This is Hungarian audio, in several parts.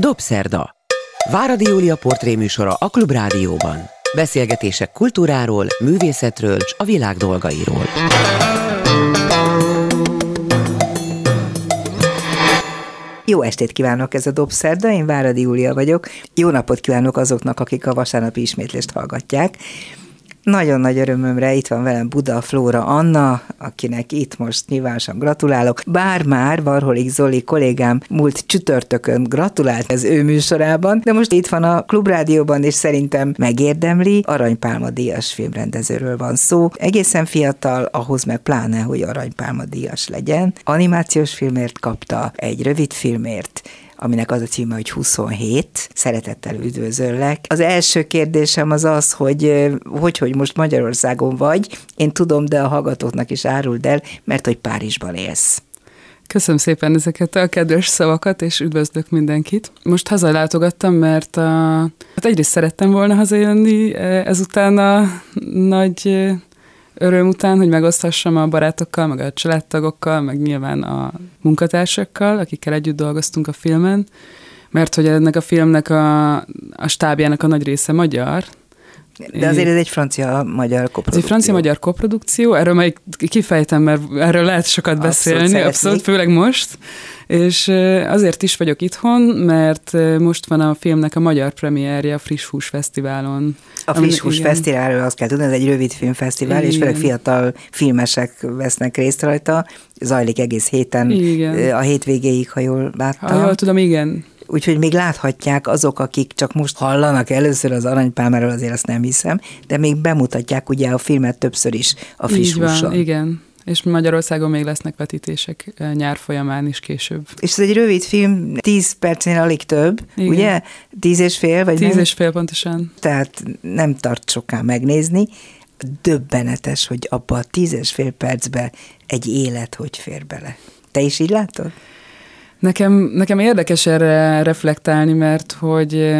Dobszerda. Váradi Júlia portréműsora a Klubrádióban. Beszélgetések kultúráról, művészetről és a világ dolgairól. Jó estét kívánok, ez a Dobszerda, én Váradi Júlia vagyok. Jó napot kívánok azoknak, akik a vasárnapi ismétlést hallgatják. Nagyon nagy örömömre itt van velem Buda Flóra Anna, akinek itt most nyilvánosan gratulálok. Bár már Varholik Zoli kollégám múlt csütörtökön gratulált az ő műsorában, de most itt van a Klubrádióban, és szerintem megérdemli. Aranypálma díjas filmrendezőről van szó. Egészen fiatal, ahhoz meg pláne, hogy aranypálma díjas legyen. Animációs filmért kapta, egy rövid filmért, aminek az a címe, hogy 27. Szeretettel üdvözöllek. Az első kérdésem az az, hogy hogy, hogy most Magyarországon vagy. Én tudom, de a hallgatóknak is áruld el, mert hogy Párizsban élsz. Köszönöm szépen ezeket a kedves szavakat, és üdvözlök mindenkit. Most hazalátogattam, mert a, hát egyrészt szerettem volna hazajönni, ezután a nagy öröm után, hogy megoszthassam a barátokkal, meg a családtagokkal, meg nyilván a munkatársakkal, akikkel együtt dolgoztunk a filmen, mert hogy ennek a filmnek a, a stábjának a nagy része magyar, de azért ez egy francia-magyar koprodukció. Ez egy francia-magyar koprodukció, erről majd kifejtem, mert erről lehet sokat beszélni, abszolút, abszolút főleg most. És azért is vagyok itthon, mert most van a filmnek a magyar premierje a Friss Hús Fesztiválon. A Friss Hús Fesztiválról azt kell tudni, ez egy rövid filmfesztivál, igen. és főleg fiatal filmesek vesznek részt rajta. Zajlik egész héten, igen. a hétvégéig, ha jól láttam. Ha jól tudom, igen úgyhogy még láthatják azok, akik csak most hallanak először az aranypálmáról, azért azt nem hiszem, de még bemutatják ugye a filmet többször is a friss Így van, igen. És Magyarországon még lesznek vetítések nyár folyamán is később. És ez egy rövid film, tíz percnél alig több, Igen. ugye? Tíz és fél? Vagy tíz nem? és fél pontosan. Tehát nem tart soká megnézni. Döbbenetes, hogy abba a tíz és fél percbe egy élet hogy fér bele. Te is így látod? Nekem, nekem érdekes erre reflektálni, mert hogy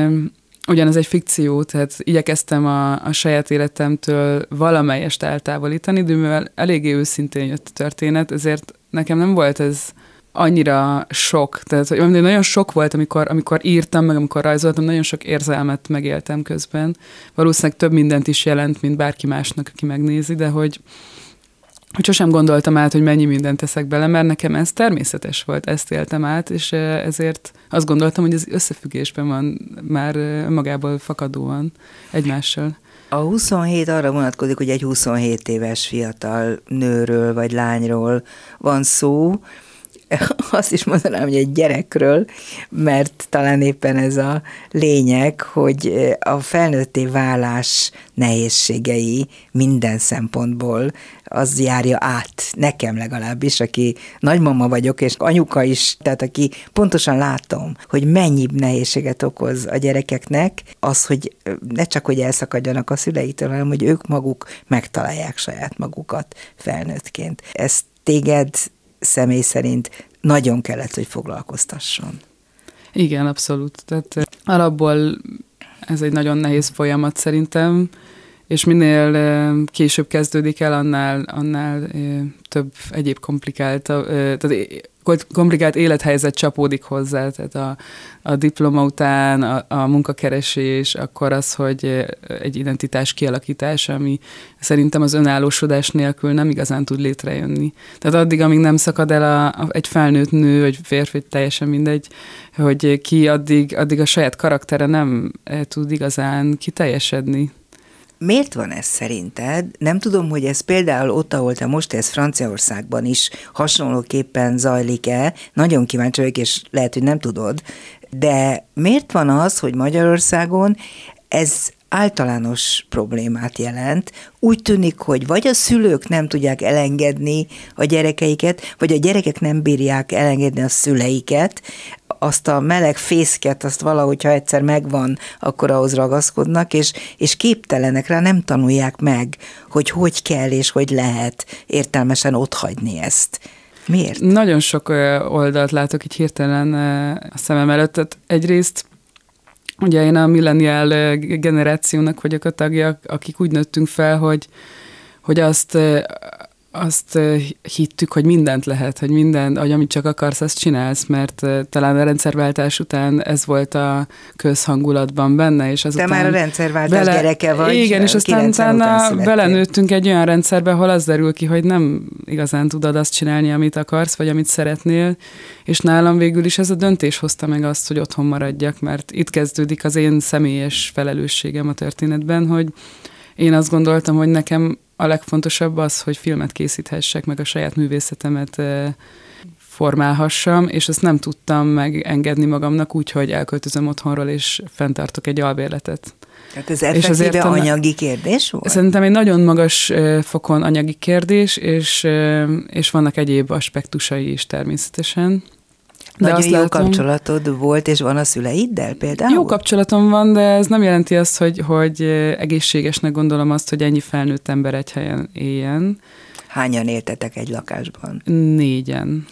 ugyanez egy fikció, tehát igyekeztem a, a saját életemtől valamelyest eltávolítani, de mivel eléggé őszintén jött a történet, ezért nekem nem volt ez annyira sok, tehát hogy nagyon sok volt, amikor, amikor írtam, meg amikor rajzoltam, nagyon sok érzelmet megéltem közben. Valószínűleg több mindent is jelent, mint bárki másnak, aki megnézi, de hogy, hogy sosem gondoltam át, hogy mennyi mindent teszek bele, mert nekem ez természetes volt, ezt éltem át, és ezért azt gondoltam, hogy ez összefüggésben van már magából fakadóan egymással. A 27 arra vonatkozik, hogy egy 27 éves fiatal nőről vagy lányról van szó, azt is mondanám, hogy egy gyerekről, mert talán éppen ez a lényeg, hogy a felnőtté válás nehézségei minden szempontból az járja át, nekem legalábbis, aki nagymama vagyok, és anyuka is, tehát aki pontosan látom, hogy mennyi nehézséget okoz a gyerekeknek, az, hogy ne csak, hogy elszakadjanak a szüleitől, hanem, hogy ők maguk megtalálják saját magukat felnőttként. Ez téged személy szerint nagyon kellett, hogy foglalkoztasson. Igen, abszolút. Tehát eh, alapból ez egy nagyon nehéz folyamat szerintem, és minél eh, később kezdődik el, annál, annál eh, több egyéb komplikált, tehát komplikált élethelyzet csapódik hozzá, tehát a, a diploma után a, a munkakeresés, akkor az, hogy egy identitás kialakítás, ami szerintem az önállósodás nélkül nem igazán tud létrejönni. Tehát addig, amíg nem szakad el a, a, egy felnőtt nő, vagy férfi, teljesen mindegy, hogy ki addig, addig a saját karaktere nem tud igazán kiteljesedni. Miért van ez szerinted? Nem tudom, hogy ez például ott, ahol te most ez Franciaországban is hasonlóképpen zajlik-e. Nagyon kíváncsi vagyok, és lehet, hogy nem tudod. De miért van az, hogy Magyarországon ez általános problémát jelent. Úgy tűnik, hogy vagy a szülők nem tudják elengedni a gyerekeiket, vagy a gyerekek nem bírják elengedni a szüleiket, azt a meleg fészket, azt valahogy, ha egyszer megvan, akkor ahhoz ragaszkodnak, és, és képtelenek rá, nem tanulják meg, hogy hogy kell és hogy lehet értelmesen otthagyni ezt. Miért? Nagyon sok oldalt látok így hirtelen a szemem előtt. Tehát egyrészt Ugye én a millenial generációnak vagyok a tagja, akik úgy nőttünk fel, hogy, hogy azt azt hittük, hogy mindent lehet, hogy minden, hogy amit csak akarsz, azt csinálsz, mert talán a rendszerváltás után ez volt a közhangulatban benne, és azután... Te már a rendszerváltás bele, gyereke vagy. Igen, és aztán utána belenőttünk egy olyan rendszerbe, ahol az derül ki, hogy nem igazán tudod azt csinálni, amit akarsz, vagy amit szeretnél, és nálam végül is ez a döntés hozta meg azt, hogy otthon maradjak, mert itt kezdődik az én személyes felelősségem a történetben, hogy én azt gondoltam, hogy nekem a legfontosabb az, hogy filmet készíthessek, meg a saját művészetemet formálhassam, és ezt nem tudtam megengedni magamnak úgy, hogy elköltözöm otthonról, és fenntartok egy albérletet. Tehát ez és azért anyagi kérdés volt? Szerintem egy nagyon magas fokon anyagi kérdés, és, és vannak egyéb aspektusai is természetesen. De Nagyon jó látom, kapcsolatod volt, és van a szüleiddel például? Jó kapcsolatom van, de ez nem jelenti azt, hogy, hogy egészségesnek gondolom azt, hogy ennyi felnőtt ember egy helyen éljen. Hányan éltetek egy lakásban? Négyen.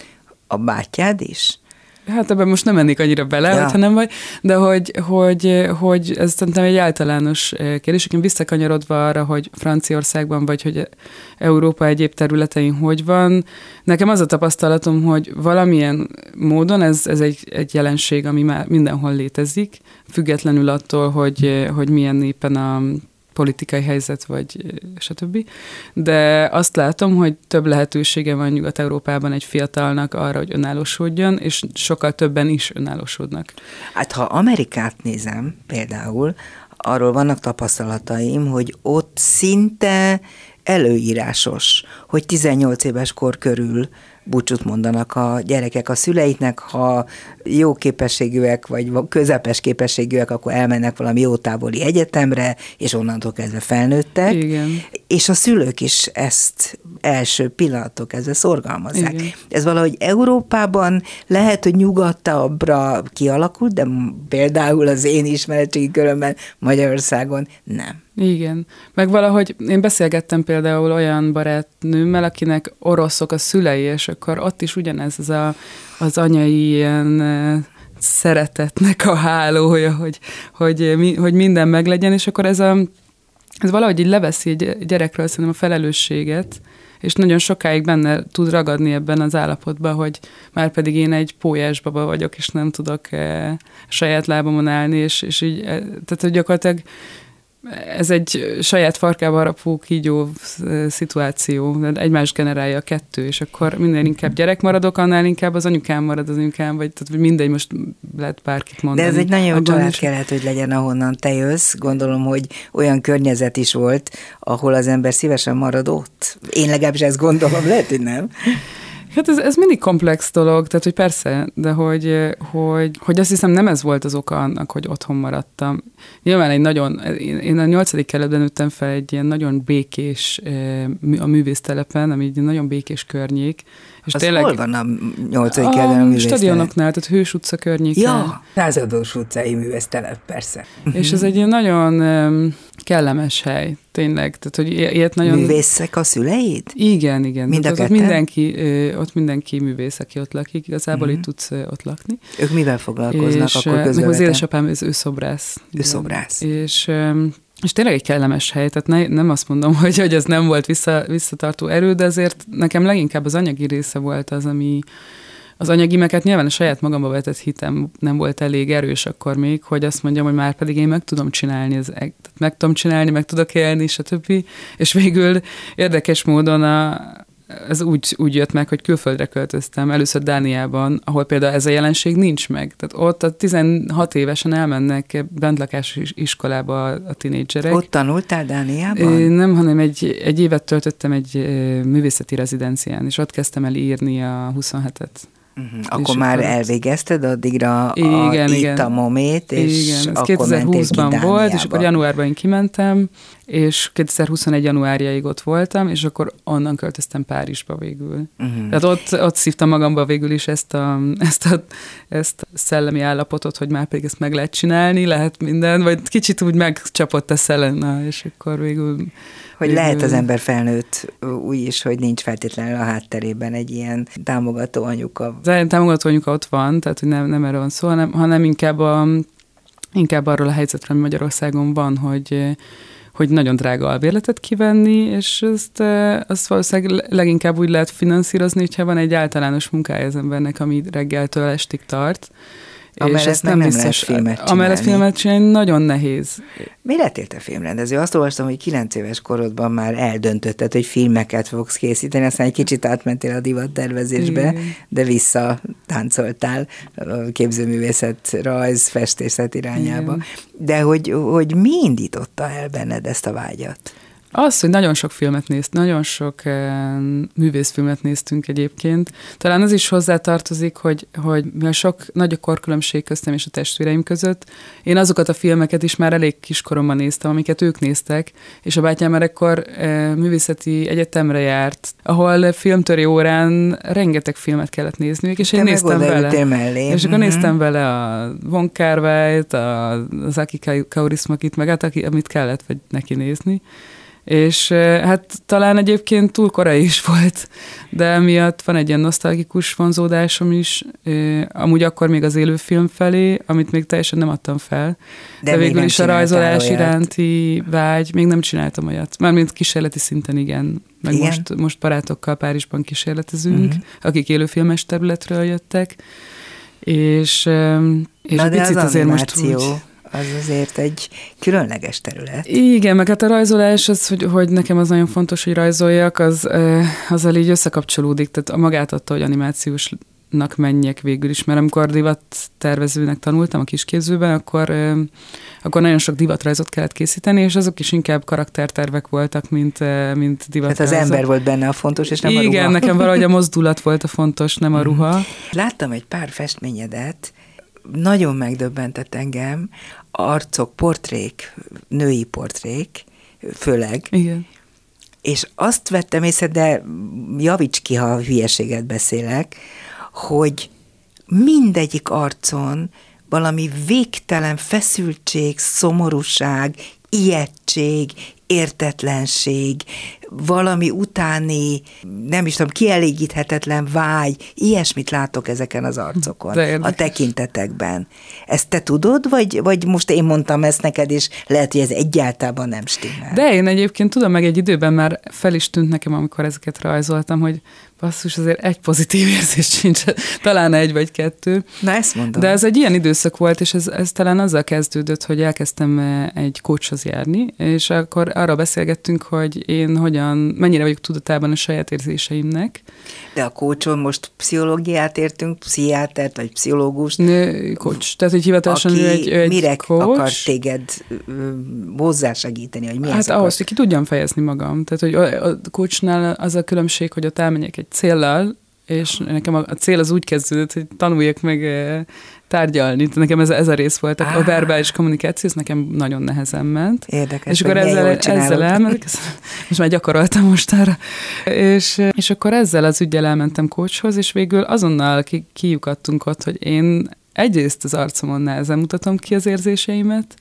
A bátyád is? Hát ebben most nem mennék annyira bele, ja. hogyha nem vagy, de hogy, hogy, hogy ez szerintem egy általános eh, kérdés. Én visszakanyarodva arra, hogy Franciaországban, vagy hogy Európa egyéb területein hogy van, nekem az a tapasztalatom, hogy valamilyen módon ez, ez egy, egy jelenség, ami már mindenhol létezik, függetlenül attól, hogy, hogy milyen éppen a politikai helyzet, vagy stb. De azt látom, hogy több lehetősége van Nyugat-Európában egy fiatalnak arra, hogy önállósodjon, és sokkal többen is önállósodnak. Hát ha Amerikát nézem például, arról vannak tapasztalataim, hogy ott szinte előírásos, hogy 18 éves kor körül búcsút mondanak a gyerekek a szüleiknek, ha jó képességűek, vagy közepes képességűek, akkor elmennek valami jó távoli egyetemre, és onnantól kezdve felnőttek. Igen. És a szülők is ezt első pillanatok kezdve szorgalmazzák. Igen. Ez valahogy Európában lehet, hogy nyugodtabbra kialakult, de például az én ismeretségi körömben Magyarországon nem. Igen. Meg valahogy én beszélgettem például olyan barátnőmmel, akinek oroszok a szülei, és akkor ott is ugyanez az a, az anyai ilyen szeretetnek a hálója, hogy, hogy, hogy minden meglegyen, és akkor ez, a, ez valahogy így leveszi egy gyerekről szerintem a felelősséget, és nagyon sokáig benne tud ragadni ebben az állapotban, hogy már pedig én egy pólyásbaba vagyok, és nem tudok e, saját lábamon állni, és, és így, e, tehát hogy gyakorlatilag ez egy saját farkába harapó kígyó szituáció, egymás generálja a kettő, és akkor minden inkább gyerek maradok, annál inkább az anyukám marad az anyukám, vagy tehát mindegy, most lehet bárkit mondani. De ez egy nagyon jó család is... kellett, hogy legyen, ahonnan te jössz. Gondolom, hogy olyan környezet is volt, ahol az ember szívesen marad ott. Én legalábbis ezt gondolom, lehet, hogy nem. Hát ez, ez mindig komplex dolog, tehát hogy persze, de hogy, hogy, hogy azt hiszem nem ez volt az oka annak, hogy otthon maradtam. Nyilván egy nagyon, én a nyolcadik kerületben nőttem fel egy ilyen nagyon békés, a művésztelepen, ami egy nagyon békés környék, és az tényleg, hol van a nyolcadik kerületben a stadionoknál, tehát Hős utca környéken. Ja, Századós utcai művésztelep, persze. És ez egy ilyen nagyon kellemes hely, tényleg. Tehát, hogy ilyet nagyon... Művészek a szüleid? Igen, igen. Mind ott, ott, mindenki, ott mindenki művész, aki ott lakik, igazából uh-huh. itt tudsz ott lakni. Ők mivel foglalkoznak és, akkor közben? Az édesapám, ő szobrász. Ő szobrász. És és tényleg egy kellemes hely, tehát ne, nem azt mondom, hogy, hogy ez nem volt vissza, visszatartó erő, de azért nekem leginkább az anyagi része volt az, ami az anyagi meket nyilván a saját magamba vetett hitem nem volt elég erős akkor még, hogy azt mondjam, hogy már pedig én meg tudom csinálni, ez, meg tudom csinálni, meg tudok élni, stb. És végül érdekes módon a, ez úgy, úgy jött meg, hogy külföldre költöztem, először Dániában, ahol például ez a jelenség nincs meg. Tehát ott a 16 évesen elmennek bentlakás iskolába a tinédzserek. Ott tanultál Dániában? Nem, hanem egy, egy évet töltöttem egy művészeti rezidencián, és ott kezdtem el írni a 27-et. Uh-huh. Akkor már elvégezted addigra a, igen, itt igen. a momét, és igen, ez akkor 2020-ban volt, és akkor januárban én kimentem, és 2021 januárjáig ott voltam, és akkor onnan költöztem Párizsba végül. Uh-huh. Tehát ott, ott szívtam magamba végül is ezt a, ezt, a, ezt a szellemi állapotot, hogy már pedig ezt meg lehet csinálni, lehet minden, vagy kicsit úgy megcsapott a szellem, és akkor végül hogy lehet az ember felnőtt úgy is, hogy nincs feltétlenül a hátterében egy ilyen támogató anyuka. Az támogató anyuka ott van, tehát hogy nem, nem erről van szó, hanem, hanem inkább, a, inkább arról a helyzetről, ami Magyarországon van, hogy hogy nagyon drága albérletet kivenni, és ezt, azt valószínűleg leginkább úgy lehet finanszírozni, hogyha van egy általános munkája az embernek, ami reggeltől estig tart. Amellett és nem, nem biztos, lehet filmet csinálni. Amellett filmet csinálni nagyon nehéz. Mi lettél te filmrendező? Azt olvastam, hogy kilenc éves korodban már eldöntötted, hogy filmeket fogsz készíteni, aztán egy kicsit átmentél a divat tervezésbe, de vissza táncoltál képzőművészet, rajz, festészet irányába. Igen. De hogy, hogy mi indította el benned ezt a vágyat? Az, hogy nagyon sok filmet nézt, nagyon sok uh, művészfilmet néztünk egyébként. Talán az is hozzátartozik, hogy, hogy mivel sok nagy a korkülönbség köztem és a testvéreim között, én azokat a filmeket is már elég kiskoromban néztem, amiket ők néztek, és a bátyám már ekkor uh, művészeti egyetemre járt, ahol filmtöri órán rengeteg filmet kellett nézni, és én Te néztem vele. Mellé. És akkor uh-huh. néztem vele a Von kar az Aki Kaurismakit, meg hát amit kellett vagy neki nézni. És hát talán egyébként túl korai is volt, de miatt van egy ilyen nosztalgikus vonzódásom is, amúgy akkor még az élőfilm felé, amit még teljesen nem adtam fel, de, de végül is a rajzolás olyat. iránti vágy, még nem csináltam olyat. Mármint kísérleti szinten igen. Meg igen? Most, most barátokkal Párizsban kísérletezünk, uh-huh. akik élőfilmes területről jöttek, és, és Na picit az azért most úgy az azért egy különleges terület. Igen, meg hát a rajzolás, az, hogy, hogy nekem az nagyon fontos, hogy rajzoljak, az, azzal így összekapcsolódik, tehát a magát adta, hogy animációs menjek végül is, mert amikor divat tervezőnek tanultam a kisképzőben, akkor, akkor nagyon sok divatrajzot kellett készíteni, és azok is inkább karaktertervek voltak, mint, mint divatrajzok. Tehát az ember volt benne a fontos, és nem Igen, a ruha. Igen, nekem valahogy a mozdulat volt a fontos, nem a mhm. ruha. Láttam egy pár festményedet, nagyon megdöbbentett engem, arcok, portrék, női portrék, főleg. Igen. És azt vettem észre, de javíts ki, ha hülyeséget beszélek, hogy mindegyik arcon valami végtelen feszültség, szomorúság, ijegység, értetlenség, valami utáni, nem is tudom, kielégíthetetlen vágy, ilyesmit látok ezeken az arcokon, a tekintetekben. Ezt te tudod, vagy, vagy most én mondtam ezt neked, és lehet, hogy ez egyáltalán nem stimmel? De én egyébként tudom, meg egy időben már fel is tűnt nekem, amikor ezeket rajzoltam, hogy basszus, azért egy pozitív érzés sincs, talán egy vagy kettő. Na ezt mondom. De ez egy ilyen időszak volt, és ez, ez talán azzal kezdődött, hogy elkezdtem eh, egy coachhoz járni, és akkor arra beszélgettünk, hogy én hogyan, mennyire vagyok tudatában a saját érzéseimnek. De a coachon most pszichológiát értünk, pszichiátert vagy pszichológust. Nő, coach, tehát hogy hivatalosan aki egy, egy mire coach. akar téged hozzásegíteni, hogy mi Hát ahhoz, hogy ki tudjam fejezni magam. Tehát, hogy a coachnál az a különbség, hogy ott elmenjek egy céllal, és nekem a, a cél az úgy kezdődött, hogy tanuljak meg tárgyalni. Nekem ez, ez a rész volt. A, a verbális kommunikáció, ez nekem nagyon nehezen ment. Érdekes. És akkor ezzel, ezzel elmentek, most már gyakoroltam mostanra. És, és akkor ezzel az ügyel elmentem kócshoz, és végül azonnal ki, kiukadtunk ott, hogy én egyrészt az arcomon nehezen mutatom ki az érzéseimet,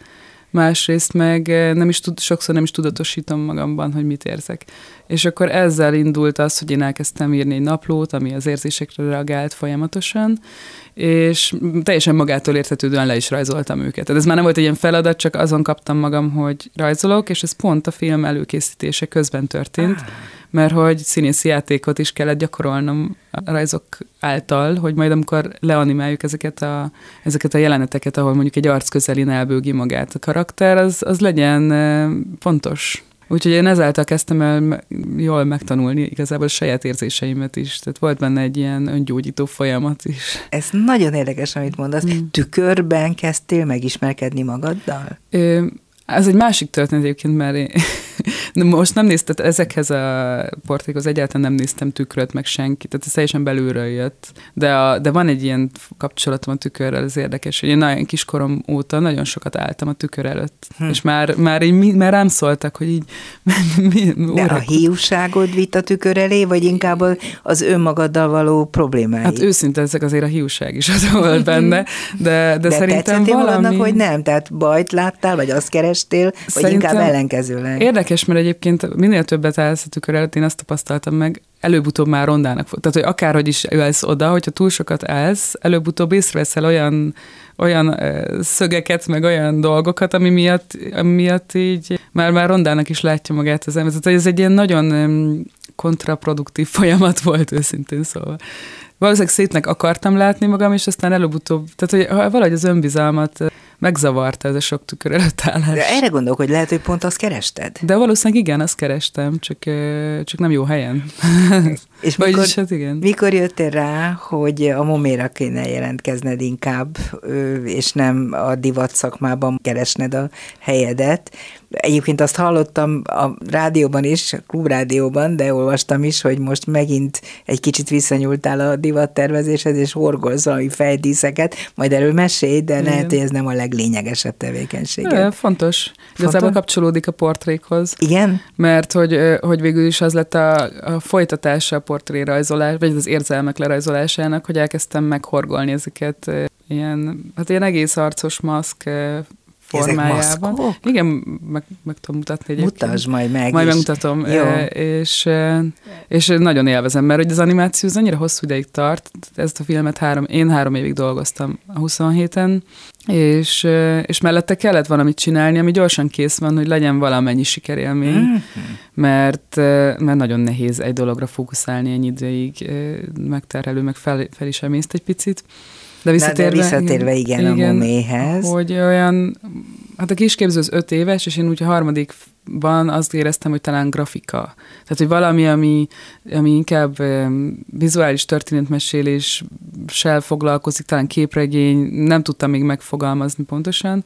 másrészt meg nem is tud, sokszor nem is tudatosítom magamban, hogy mit érzek. És akkor ezzel indult az, hogy én elkezdtem írni egy naplót, ami az érzésekre reagált folyamatosan, és teljesen magától értetődően le is rajzoltam őket. Tehát ez már nem volt egy ilyen feladat, csak azon kaptam magam, hogy rajzolok, és ez pont a film előkészítése közben történt, ah. Mert hogy színészi játékot is kellett gyakorolnom a rajzok által, hogy majd amikor leanimáljuk ezeket a, ezeket a jeleneteket, ahol mondjuk egy arc közelin elbőgi magát a karakter, az, az legyen pontos. Úgyhogy én ezáltal kezdtem el jól megtanulni igazából a saját érzéseimet is. Tehát volt benne egy ilyen öngyógyító folyamat is. Ez nagyon érdekes, amit mondasz. Mm. Tükörben kezdtél megismerkedni magaddal? Ö, ez egy másik történet egyébként, mert én, most nem néztem, ezekhez a portrékhoz egyáltalán nem néztem tükröt, meg senki, tehát ez teljesen belülről jött. De, a, de van egy ilyen kapcsolatom a tükörrel, ez érdekes, hogy én nagyon kiskorom óta nagyon sokat álltam a tükör előtt, hm. és már, már, így, már rám szóltak, hogy így mi, mi, De a hiúságod vitt a tükör elé, vagy inkább az önmagaddal való problémáid? Hát őszinte ezek azért a hiúság is az volt benne, de, de, de szerintem valami... magadnak, hogy nem? Tehát bajt láttál, vagy azt kerestél, vagy Szerintem inkább ellenkezőleg? Érdekes, mert egyébként minél többet állsz a tükör előtt, én azt tapasztaltam meg, előbb-utóbb már rondának fog. Tehát, hogy akárhogy is ülsz oda, hogyha túl sokat állsz, előbb-utóbb észreveszel olyan olyan szögeket, meg olyan dolgokat, ami miatt, ami miatt így már, már rondának is látja magát az ember. Tehát ez egy ilyen nagyon kontraproduktív folyamat volt őszintén szóval. Valószínűleg szétnek akartam látni magam, és aztán előbb-utóbb, tehát hogy valahogy az önbizalmat megzavarta ez a sok tükör előtt állás. De erre gondolok, hogy lehet, hogy pont azt kerested. De valószínűleg igen, azt kerestem, csak, csak nem jó helyen. És mikor, Vagyis, hát igen. mikor jöttél rá, hogy a moméra kéne jelentkezned inkább, és nem a divat szakmában keresned a helyedet? Egyébként azt hallottam a rádióban is, a klubrádióban, de olvastam is, hogy most megint egy kicsit visszanyúltál a divattervezéshez, és horgolsz valami fejdíszeket, majd erről mesélj, de Igen. lehet, hogy ez nem a leglényegesebb tevékenység. fontos. fontos. Igazából kapcsolódik a portrékhoz. Igen? Mert hogy, hogy végül is az lett a, a folytatása a portrérajzolás, vagy az érzelmek lerajzolásának, hogy elkezdtem meghorgolni ezeket ilyen, hát ilyen egész arcos maszk formájában. Igen, meg, meg tudom mutatni egyébként. Mutasd majd meg. Majd megmutatom. Jó. És, és nagyon élvezem, mert hogy az animáció az annyira hosszú ideig tart. Ezt a filmet három, én három évig dolgoztam a 27-en, és, és mellette kellett valamit csinálni, ami gyorsan kész van, hogy legyen valamennyi sikerélmény, mm-hmm. mert, mert nagyon nehéz egy dologra fókuszálni ennyi ideig, megterhelő, meg fel, fel is emészt egy picit. De visszatérve, de visszatérve igen, igen, a moméhez. Hogy olyan, hát a kisképző az öt éves, és én úgy a harmadikban azt éreztem, hogy talán grafika. Tehát, hogy valami, ami, ami inkább vizuális történetmeséléssel foglalkozik, talán képregény, nem tudtam még megfogalmazni pontosan,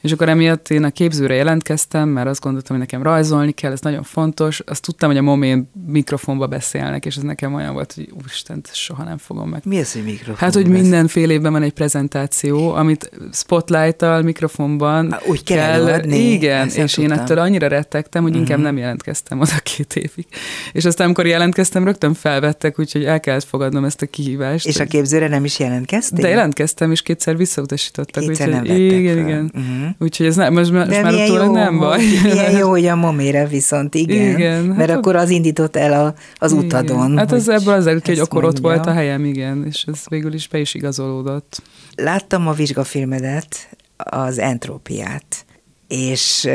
és akkor emiatt én a képzőre jelentkeztem, mert azt gondoltam, hogy nekem rajzolni kell, ez nagyon fontos. Azt tudtam, hogy a momén mikrofonba beszélnek, és ez nekem olyan volt, hogy úristen, soha nem fogom meg. Mi az, hogy mikrofon? Hát, hogy mindenféle évben van egy prezentáció, amit spotlight-tal, mikrofonban Há, úgy kell, kell előadni. Igen, Ezt és én ettől annyira rettegtem, hogy uh-huh. inkább nem jelentkeztem oda két évig. És aztán, amikor jelentkeztem, rögtön felvettek, úgyhogy el kellett fogadnom ezt a kihívást. És a képzőre nem is jelentkeztél? De jelentkeztem, és kétszer visszautasítottak. Kétszer úgyhogy, nem igen, fel. igen. Uh-huh. Úgyhogy ez nem, most, most már jó, nem baj. Milyen jó, hogy a momére viszont igen. igen mert hát akkor az indított el a, az igen. utadon. Hát az ebből az előtt, hogy akkor mondja. ott volt a helyem, igen, és ez végül is be is igazolódott. Láttam a vizsgafilmedet, az entrópiát, és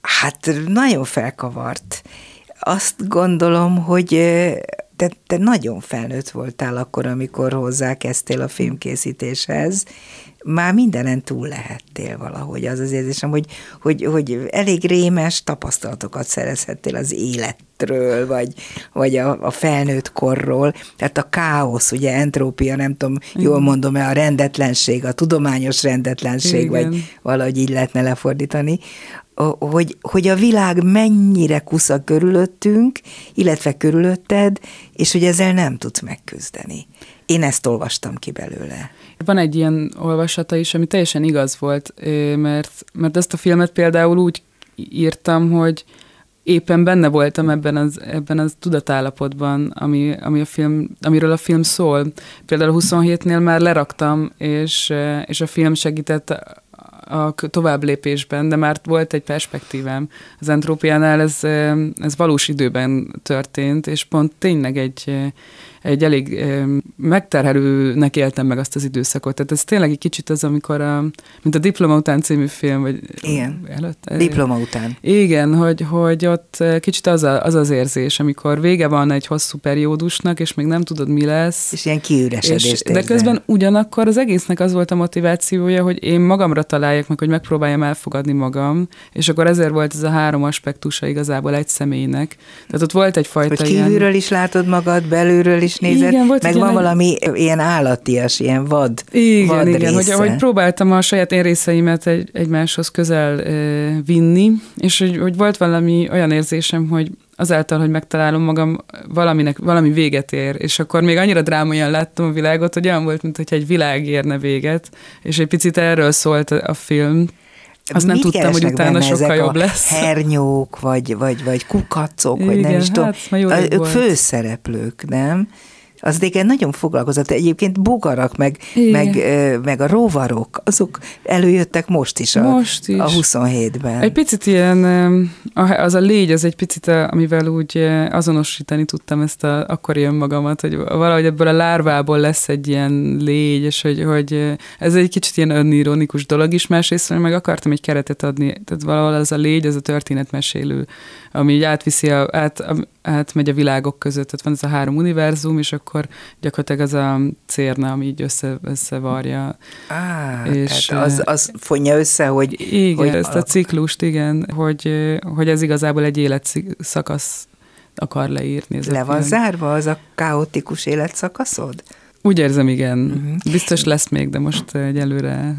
hát nagyon felkavart. Azt gondolom, hogy te, te nagyon felnőtt voltál akkor, amikor hozzákezdtél a filmkészítéshez, már mindenen túl lehettél valahogy. Az az érzésem, hogy, hogy, hogy elég rémes tapasztalatokat szerezhettél az életről, vagy, vagy a, a felnőtt korról. Tehát a káosz, ugye entrópia, nem tudom, jól mondom-e, a rendetlenség, a tudományos rendetlenség, Igen. vagy valahogy így lehetne lefordítani, hogy, hogy a világ mennyire kusza körülöttünk, illetve körülötted, és hogy ezzel nem tudsz megküzdeni. Én ezt olvastam ki belőle. Van egy ilyen olvasata is, ami teljesen igaz volt, mert, mert ezt a filmet például úgy írtam, hogy éppen benne voltam ebben az, ebben az tudatállapotban, ami, ami a film, amiről a film szól. Például a 27-nél már leraktam, és, és a film segített a tovább lépésben, de már volt egy perspektívám. Az entrópiánál ez, ez valós időben történt, és pont tényleg egy, egy elég megterhelőnek éltem meg azt az időszakot. Tehát ez tényleg egy kicsit az, amikor, a, mint a Diploma után című film, vagy igen. előtt. Diploma után. Igen, hogy, hogy ott kicsit az, a, az az érzés, amikor vége van egy hosszú periódusnak, és még nem tudod, mi lesz. És ilyen kiüresedést De közben ugyanakkor az egésznek az volt a motivációja, hogy én magamra találjak meg, hogy megpróbáljam elfogadni magam, és akkor ezért volt ez a három aspektusa igazából egy személynek. Tehát ott volt egyfajta hogy kívülről ilyen... is látod magad, belülről is is nézed, igen, volt meg van egy... valami ilyen állatias, ilyen vad, igen, vad igen, része. hogy, hogy próbáltam a saját én részeimet egy, egymáshoz közel e, vinni, és hogy, hogy volt valami olyan érzésem, hogy azáltal, hogy megtalálom magam, valaminek, valami véget ér, és akkor még annyira drámaian láttam a világot, hogy olyan volt, mint hogy egy világ érne véget, és egy picit erről szólt a film, azt nem tudtam, hogy utána sokkal jobb lesz. hernyók, vagy, vagy, vagy kukacok, Igen, vagy nem is hát, tudom. Ők volt. főszereplők, nem? Az igen nagyon foglalkozott. Egyébként bogarak, meg, meg, meg a rovarok, azok előjöttek most is a, most is. a 27-ben. Egy picit ilyen, az a légy, az egy picit, amivel úgy azonosítani tudtam ezt a akkori önmagamat, hogy valahogy ebből a lárvából lesz egy ilyen légy, és hogy, hogy ez egy kicsit ilyen önironikus dolog is, másrészt meg akartam egy keretet adni, tehát valahol az a légy, ez a történetmesélő, ami így átviszi, a, át, átmegy a világok között, tehát van ez a három univerzum, és akkor gyakorlatilag az a cérna, ami így össze, összevarja. Á, és az, az fonja össze, hogy... Igen, hogy ezt a ciklust, igen, hogy, hogy ez igazából egy életszakasz akar leírni. Ez Le van zárva az a kaotikus életszakaszod? Úgy érzem, igen. Uh-huh. Biztos lesz még, de most egyelőre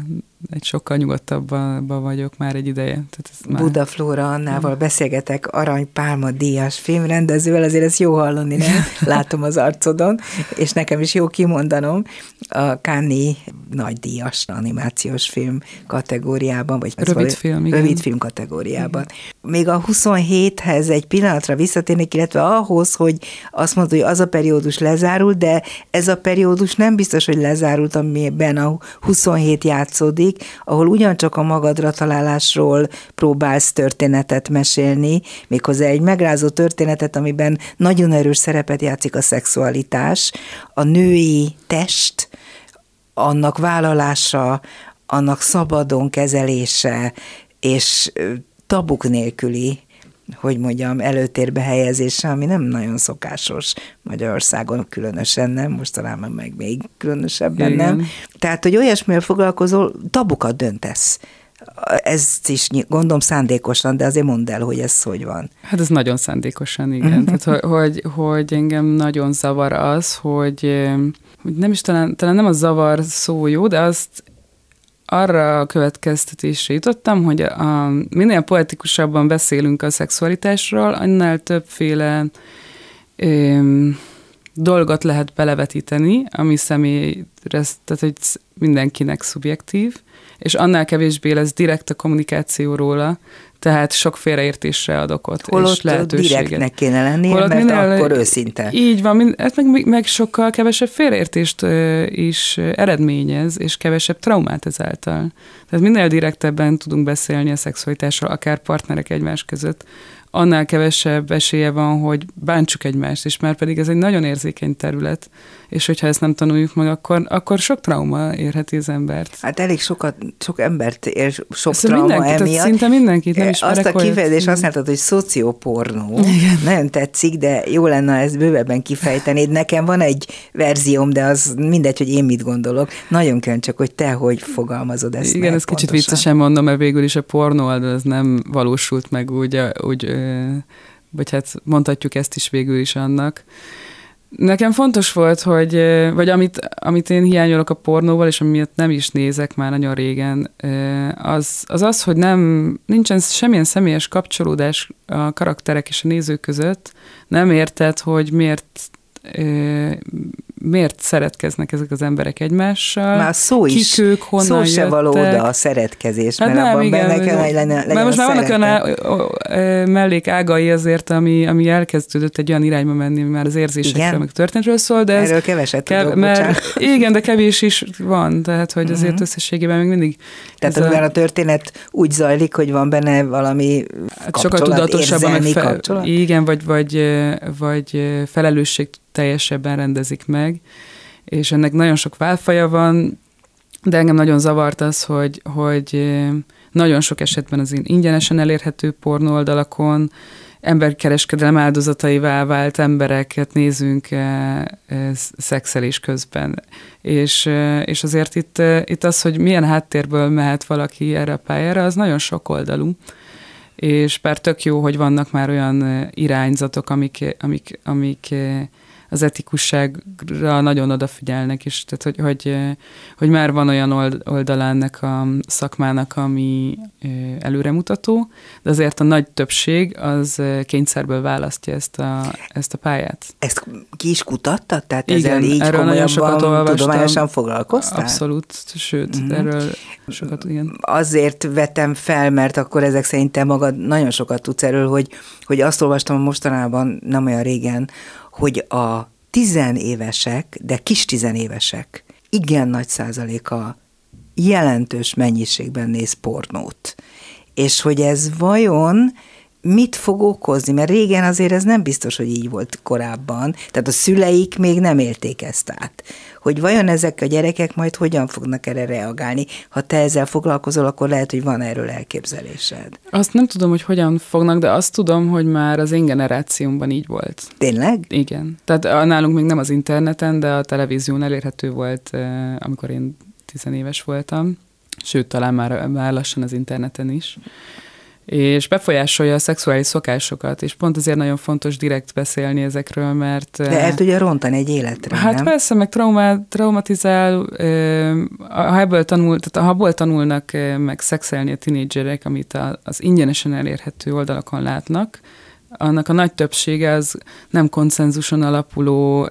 egy sokkal nyugodtabban vagyok már egy ideje. Tehát ez már... Buda Flóra Annával mm. beszélgetek, Arany Pálma díjas filmrendezővel, azért ez jó hallani, nem? Látom az arcodon, és nekem is jó kimondanom a Káni nagy díjas animációs film kategóriában, vagy rövid film, igen. rövid film kategóriában. Igen. Még a 27-hez egy pillanatra visszatérnék, illetve ahhoz, hogy azt mondod, hogy az a periódus lezárult, de ez a periódus nem biztos, hogy lezárult, amiben a 27 játszódik, második, ahol ugyancsak a magadra találásról próbálsz történetet mesélni, méghozzá egy megrázó történetet, amiben nagyon erős szerepet játszik a szexualitás, a női test, annak vállalása, annak szabadon kezelése, és tabuk nélküli hogy mondjam, előtérbe helyezése, ami nem nagyon szokásos Magyarországon, különösen nem, mostanában meg még különösebben Igen. nem. Tehát, hogy olyasmivel foglalkozol, tabukat döntesz. Ez is gondolom szándékosan, de azért mondd el, hogy ez hogy van. Hát ez nagyon szándékosan, igen. Tehát, hogy, hogy, hogy engem nagyon zavar az, hogy, hogy nem is talán, talán nem a zavar szó jó, de azt arra a következtetésre jutottam, hogy a, minél poetikusabban beszélünk a szexualitásról, annál többféle ö, dolgot lehet belevetíteni, ami személyre, tehát hogy mindenkinek szubjektív, és annál kevésbé lesz direkt a kommunikáció róla, tehát sok félreértésre ad okot, Holott és lehetőséget. direktnek kéne lennie, Holott mert minél, akkor őszinte. Így van, ez meg, meg sokkal kevesebb félreértést is eredményez, és kevesebb traumát ezáltal. Tehát minél direktebben tudunk beszélni a szexualitásról, akár partnerek egymás között, annál kevesebb esélye van, hogy bántsuk egymást, és már pedig ez egy nagyon érzékeny terület, és hogyha ezt nem tanuljuk meg, akkor, akkor sok trauma érheti az embert. Hát elég sokat, sok embert ér sok ezt trauma mindenkit, emiatt. Szinte mindenkit nem ismerek. Azt a kifejezést használtad, hogy szociopornó. Igen. Nagyon tetszik, de jó lenne ezt bővebben kifejtenéd. Nekem van egy verzióm, de az mindegy, hogy én mit gondolok. Nagyon kell csak, hogy te hogy fogalmazod ezt Igen, ezt kicsit viccesen mondom, mert végül is a pornó az nem valósult meg úgy, úgy vagy hát mondhatjuk ezt is végül is annak. Nekem fontos volt, hogy, vagy amit, amit én hiányolok a pornóval, és amiatt nem is nézek már nagyon régen, az az, az hogy nem, nincsen semmilyen személyes kapcsolódás a karakterek és a nézők között. Nem érted, hogy miért miért szeretkeznek ezek az emberek egymással. Már szó is, kik ők, honnan szó se való oda a szeretkezés, hát mert nem, abban igen, benne kell, hogy legyen, legyen Mert most már vannak olyan mellékágai azért, ami, ami elkezdődött egy olyan irányba menni, már az érzésekről, meg történetről szól, de ez... Erről keveset kev, tudok, mert, Igen, de kevés is van, tehát hogy azért uh-huh. összességében még mindig... Tehát amivel a... a történet úgy zajlik, hogy van benne valami hát sokkal tudatosabban meg fel, Igen, vagy, vagy, vagy felelősség teljesebben rendezik meg, és ennek nagyon sok válfaja van, de engem nagyon zavart az, hogy, hogy nagyon sok esetben az ingyenesen elérhető pornóoldalakon emberkereskedelem áldozataivá vált embereket nézünk szexelés közben. És, és azért itt, itt az, hogy milyen háttérből mehet valaki erre a pályára, az nagyon sok oldalú. És bár tök jó, hogy vannak már olyan irányzatok, amik, amik, amik az etikusságra nagyon odafigyelnek, és tehát, hogy, hogy, hogy már van olyan oldala ennek a szakmának, ami előremutató, de azért a nagy többség az kényszerből választja ezt a, ezt a pályát. Ezt ki is kutattad? Tehát Igen, ezzel így erről nagyon sokat olvastam. tudományosan foglalkoztál? Abszolút, sőt, mm-hmm. erről sokat, igen. Azért vetem fel, mert akkor ezek szerint te magad nagyon sokat tudsz erről, hogy, hogy azt olvastam mostanában, nem olyan régen, hogy a tizenévesek, de kis tizenévesek igen nagy százaléka jelentős mennyiségben néz pornót. És hogy ez vajon mit fog okozni, mert régen azért ez nem biztos, hogy így volt korábban, tehát a szüleik még nem élték ezt át. Hogy vajon ezek a gyerekek majd hogyan fognak erre reagálni? Ha te ezzel foglalkozol, akkor lehet, hogy van erről elképzelésed. Azt nem tudom, hogy hogyan fognak, de azt tudom, hogy már az én generációmban így volt. Tényleg? Igen. Tehát nálunk még nem az interneten, de a televízión elérhető volt, amikor én tizenéves voltam. Sőt, talán már, már lassan az interneten is és befolyásolja a szexuális szokásokat, és pont azért nagyon fontos direkt beszélni ezekről, mert... De el tudja rontani egy életre, Hát nem? persze, meg traumát, traumatizál, ha ebből, tanul, tehát ha abból tanulnak meg szexelni a tinédzserek, amit az ingyenesen elérhető oldalakon látnak, annak a nagy többsége az nem konszenzuson alapuló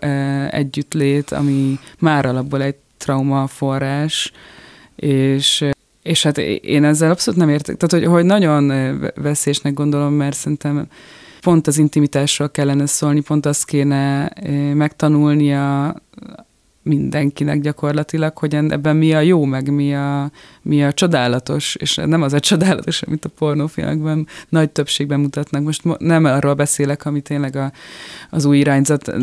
együttlét, ami már alapból egy trauma forrás, és és hát én ezzel abszolút nem értek. Tehát, hogy, hogy nagyon veszélyesnek gondolom, mert szerintem pont az intimitásról kellene szólni, pont azt kéne megtanulnia mindenkinek gyakorlatilag, hogy ebben mi a jó, meg mi a, mi a csodálatos, és nem az a csodálatos, amit a pornófilmekben nagy többségben mutatnak. Most nem arról beszélek, ami tényleg a, az új irányzat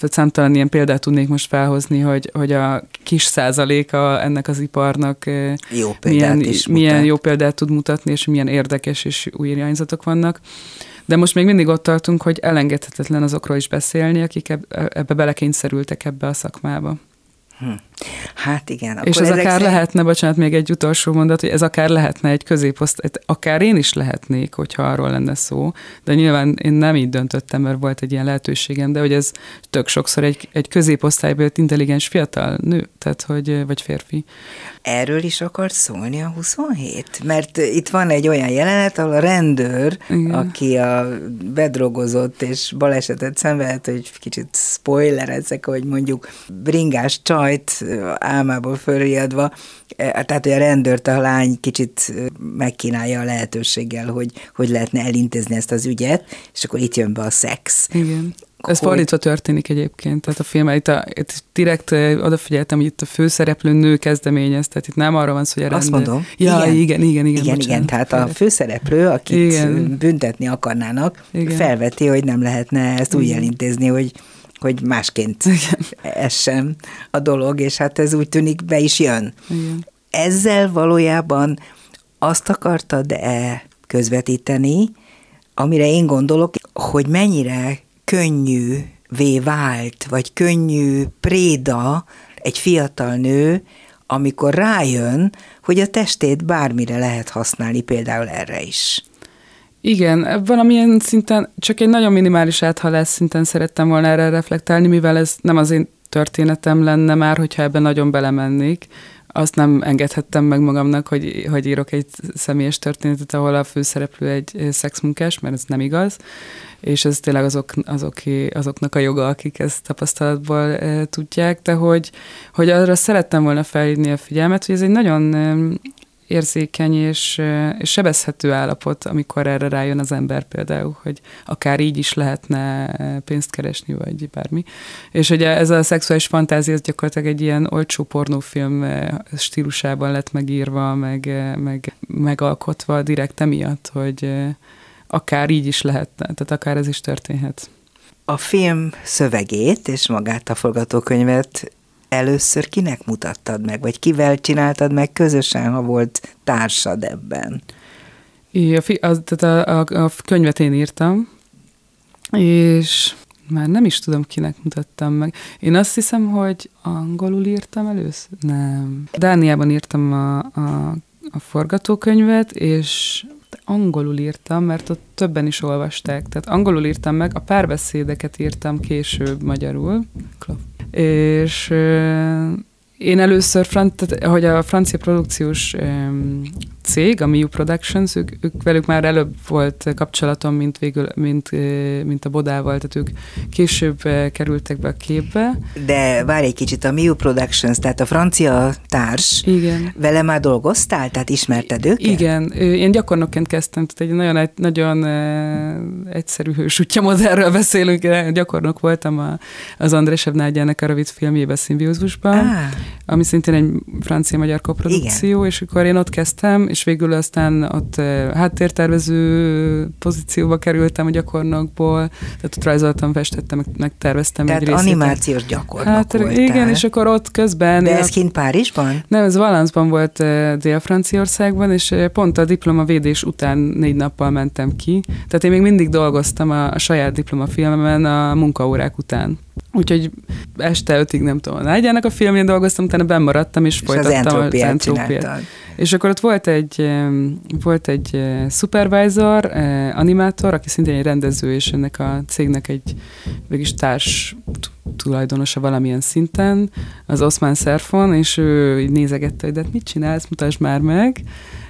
számtalan ilyen példát tudnék most felhozni, hogy, hogy a kis százaléka ennek az iparnak jó milyen, is milyen jó példát tud mutatni, és milyen érdekes és új irányzatok vannak. De most még mindig ott tartunk, hogy elengedhetetlen azokról is beszélni, akik ebbe belekényszerültek ebbe a szakmába. Hm. Hát igen. Akkor és ez akár szerint... lehetne, bocsánat, még egy utolsó mondat, hogy ez akár lehetne egy középosztály, akár én is lehetnék, hogyha arról lenne szó, de nyilván én nem így döntöttem, mert volt egy ilyen lehetőségem, de hogy ez tök sokszor egy, egy középosztályból intelligens fiatal nő, tehát hogy, vagy férfi. Erről is akart szólni a 27? Mert itt van egy olyan jelenet, ahol a rendőr, Igen. aki a bedrogozott és balesetet szenvedett, hogy kicsit spoilerezek, hogy mondjuk bringás csajt álmából fölriadva, e, tehát, hogy a rendőrt a lány kicsit megkínálja a lehetőséggel, hogy, hogy lehetne elintézni ezt az ügyet, és akkor itt jön be a szex. Igen. Ez hogy... fordítva történik egyébként, tehát a film, itt, a, itt direkt odafigyeltem, hogy itt a főszereplő nő kezdeményez, tehát itt nem arra van szó, hogy a rendőr... Azt mondom. Ja, igen, igen, igen. Igen, igen, igen tehát a főszereplő, akit igen. büntetni akarnának, igen. felveti, hogy nem lehetne ezt úgy elintézni, hogy hogy másként essen a dolog, és hát ez úgy tűnik be is jön. Igen. Ezzel valójában azt akartad-e közvetíteni, amire én gondolok, hogy mennyire könnyű vé vált, vagy könnyű préda egy fiatal nő, amikor rájön, hogy a testét bármire lehet használni, például erre is. Igen, valamilyen szinten, csak egy nagyon minimális áthalás szinten szerettem volna erre reflektálni, mivel ez nem az én történetem lenne már, hogyha ebben nagyon belemennék. Azt nem engedhettem meg magamnak, hogy, hogy írok egy személyes történetet, ahol a főszereplő egy szexmunkás, mert ez nem igaz, és ez tényleg azok, azok, azoknak a joga, akik ezt tapasztalatból e, tudják, de hogy, hogy arra szerettem volna felhívni a figyelmet, hogy ez egy nagyon érzékeny és, és sebezhető állapot, amikor erre rájön az ember például, hogy akár így is lehetne pénzt keresni, vagy bármi. És ugye ez a szexuális fantázia, ez gyakorlatilag egy ilyen olcsó pornófilm stílusában lett megírva, meg, meg megalkotva direkt emiatt, hogy akár így is lehetne, tehát akár ez is történhet. A film szövegét és magát a forgatókönyvet először kinek mutattad meg, vagy kivel csináltad meg közösen, ha volt társad ebben? I, a, fi, az, tehát a, a, a könyvet én írtam, és már nem is tudom, kinek mutattam meg. Én azt hiszem, hogy angolul írtam először? Nem. Dániában írtam a, a, a forgatókönyvet, és angolul írtam, mert ott többen is olvasták. Tehát angolul írtam meg, a párbeszédeket írtam később magyarul. És én először, hogy a francia produkciós cég, a Miu Productions, ők, ők velük már előbb volt kapcsolatom, mint, végül, mint, mint a Bodával, tehát ők később kerültek be a képbe. De várj egy kicsit, a Miu Productions, tehát a francia társ, Igen. vele már dolgoztál, tehát ismerted őket? Igen, én gyakornokként kezdtem, tehát egy nagyon, nagyon egyszerű hősútja modellről beszélünk, gyakornok voltam a, az Andrés Evnágyának a rövid filmjében Szimbiózusban, ah. ami szintén egy francia-magyar koprodukció, Igen. és akkor én ott kezdtem, és végül aztán ott háttértervező pozícióba kerültem a gyakornokból, tehát ott rajzoltam, festettem, meg terveztem tehát egy részét. animációs gyakornok hát, voltál. Igen, és akkor ott közben... De ez kint Párizsban? Nem, ez Valanszban volt Dél-Franciaországban, és pont a diplomavédés után négy nappal mentem ki. Tehát én még mindig dolgoztam a, a saját diplomafilmemen a munkaórák után. Úgyhogy este ötig nem tudom, a a filmjén dolgoztam, utána bemaradtam, és, és folytattam az entrópiát. És akkor ott volt egy, volt egy supervisor, animátor, aki szintén egy rendező, és ennek a cégnek egy végig társ tulajdonosa valamilyen szinten, az Osman Szerfon, és ő így nézegette, hogy de hát mit csinálsz, mutasd már meg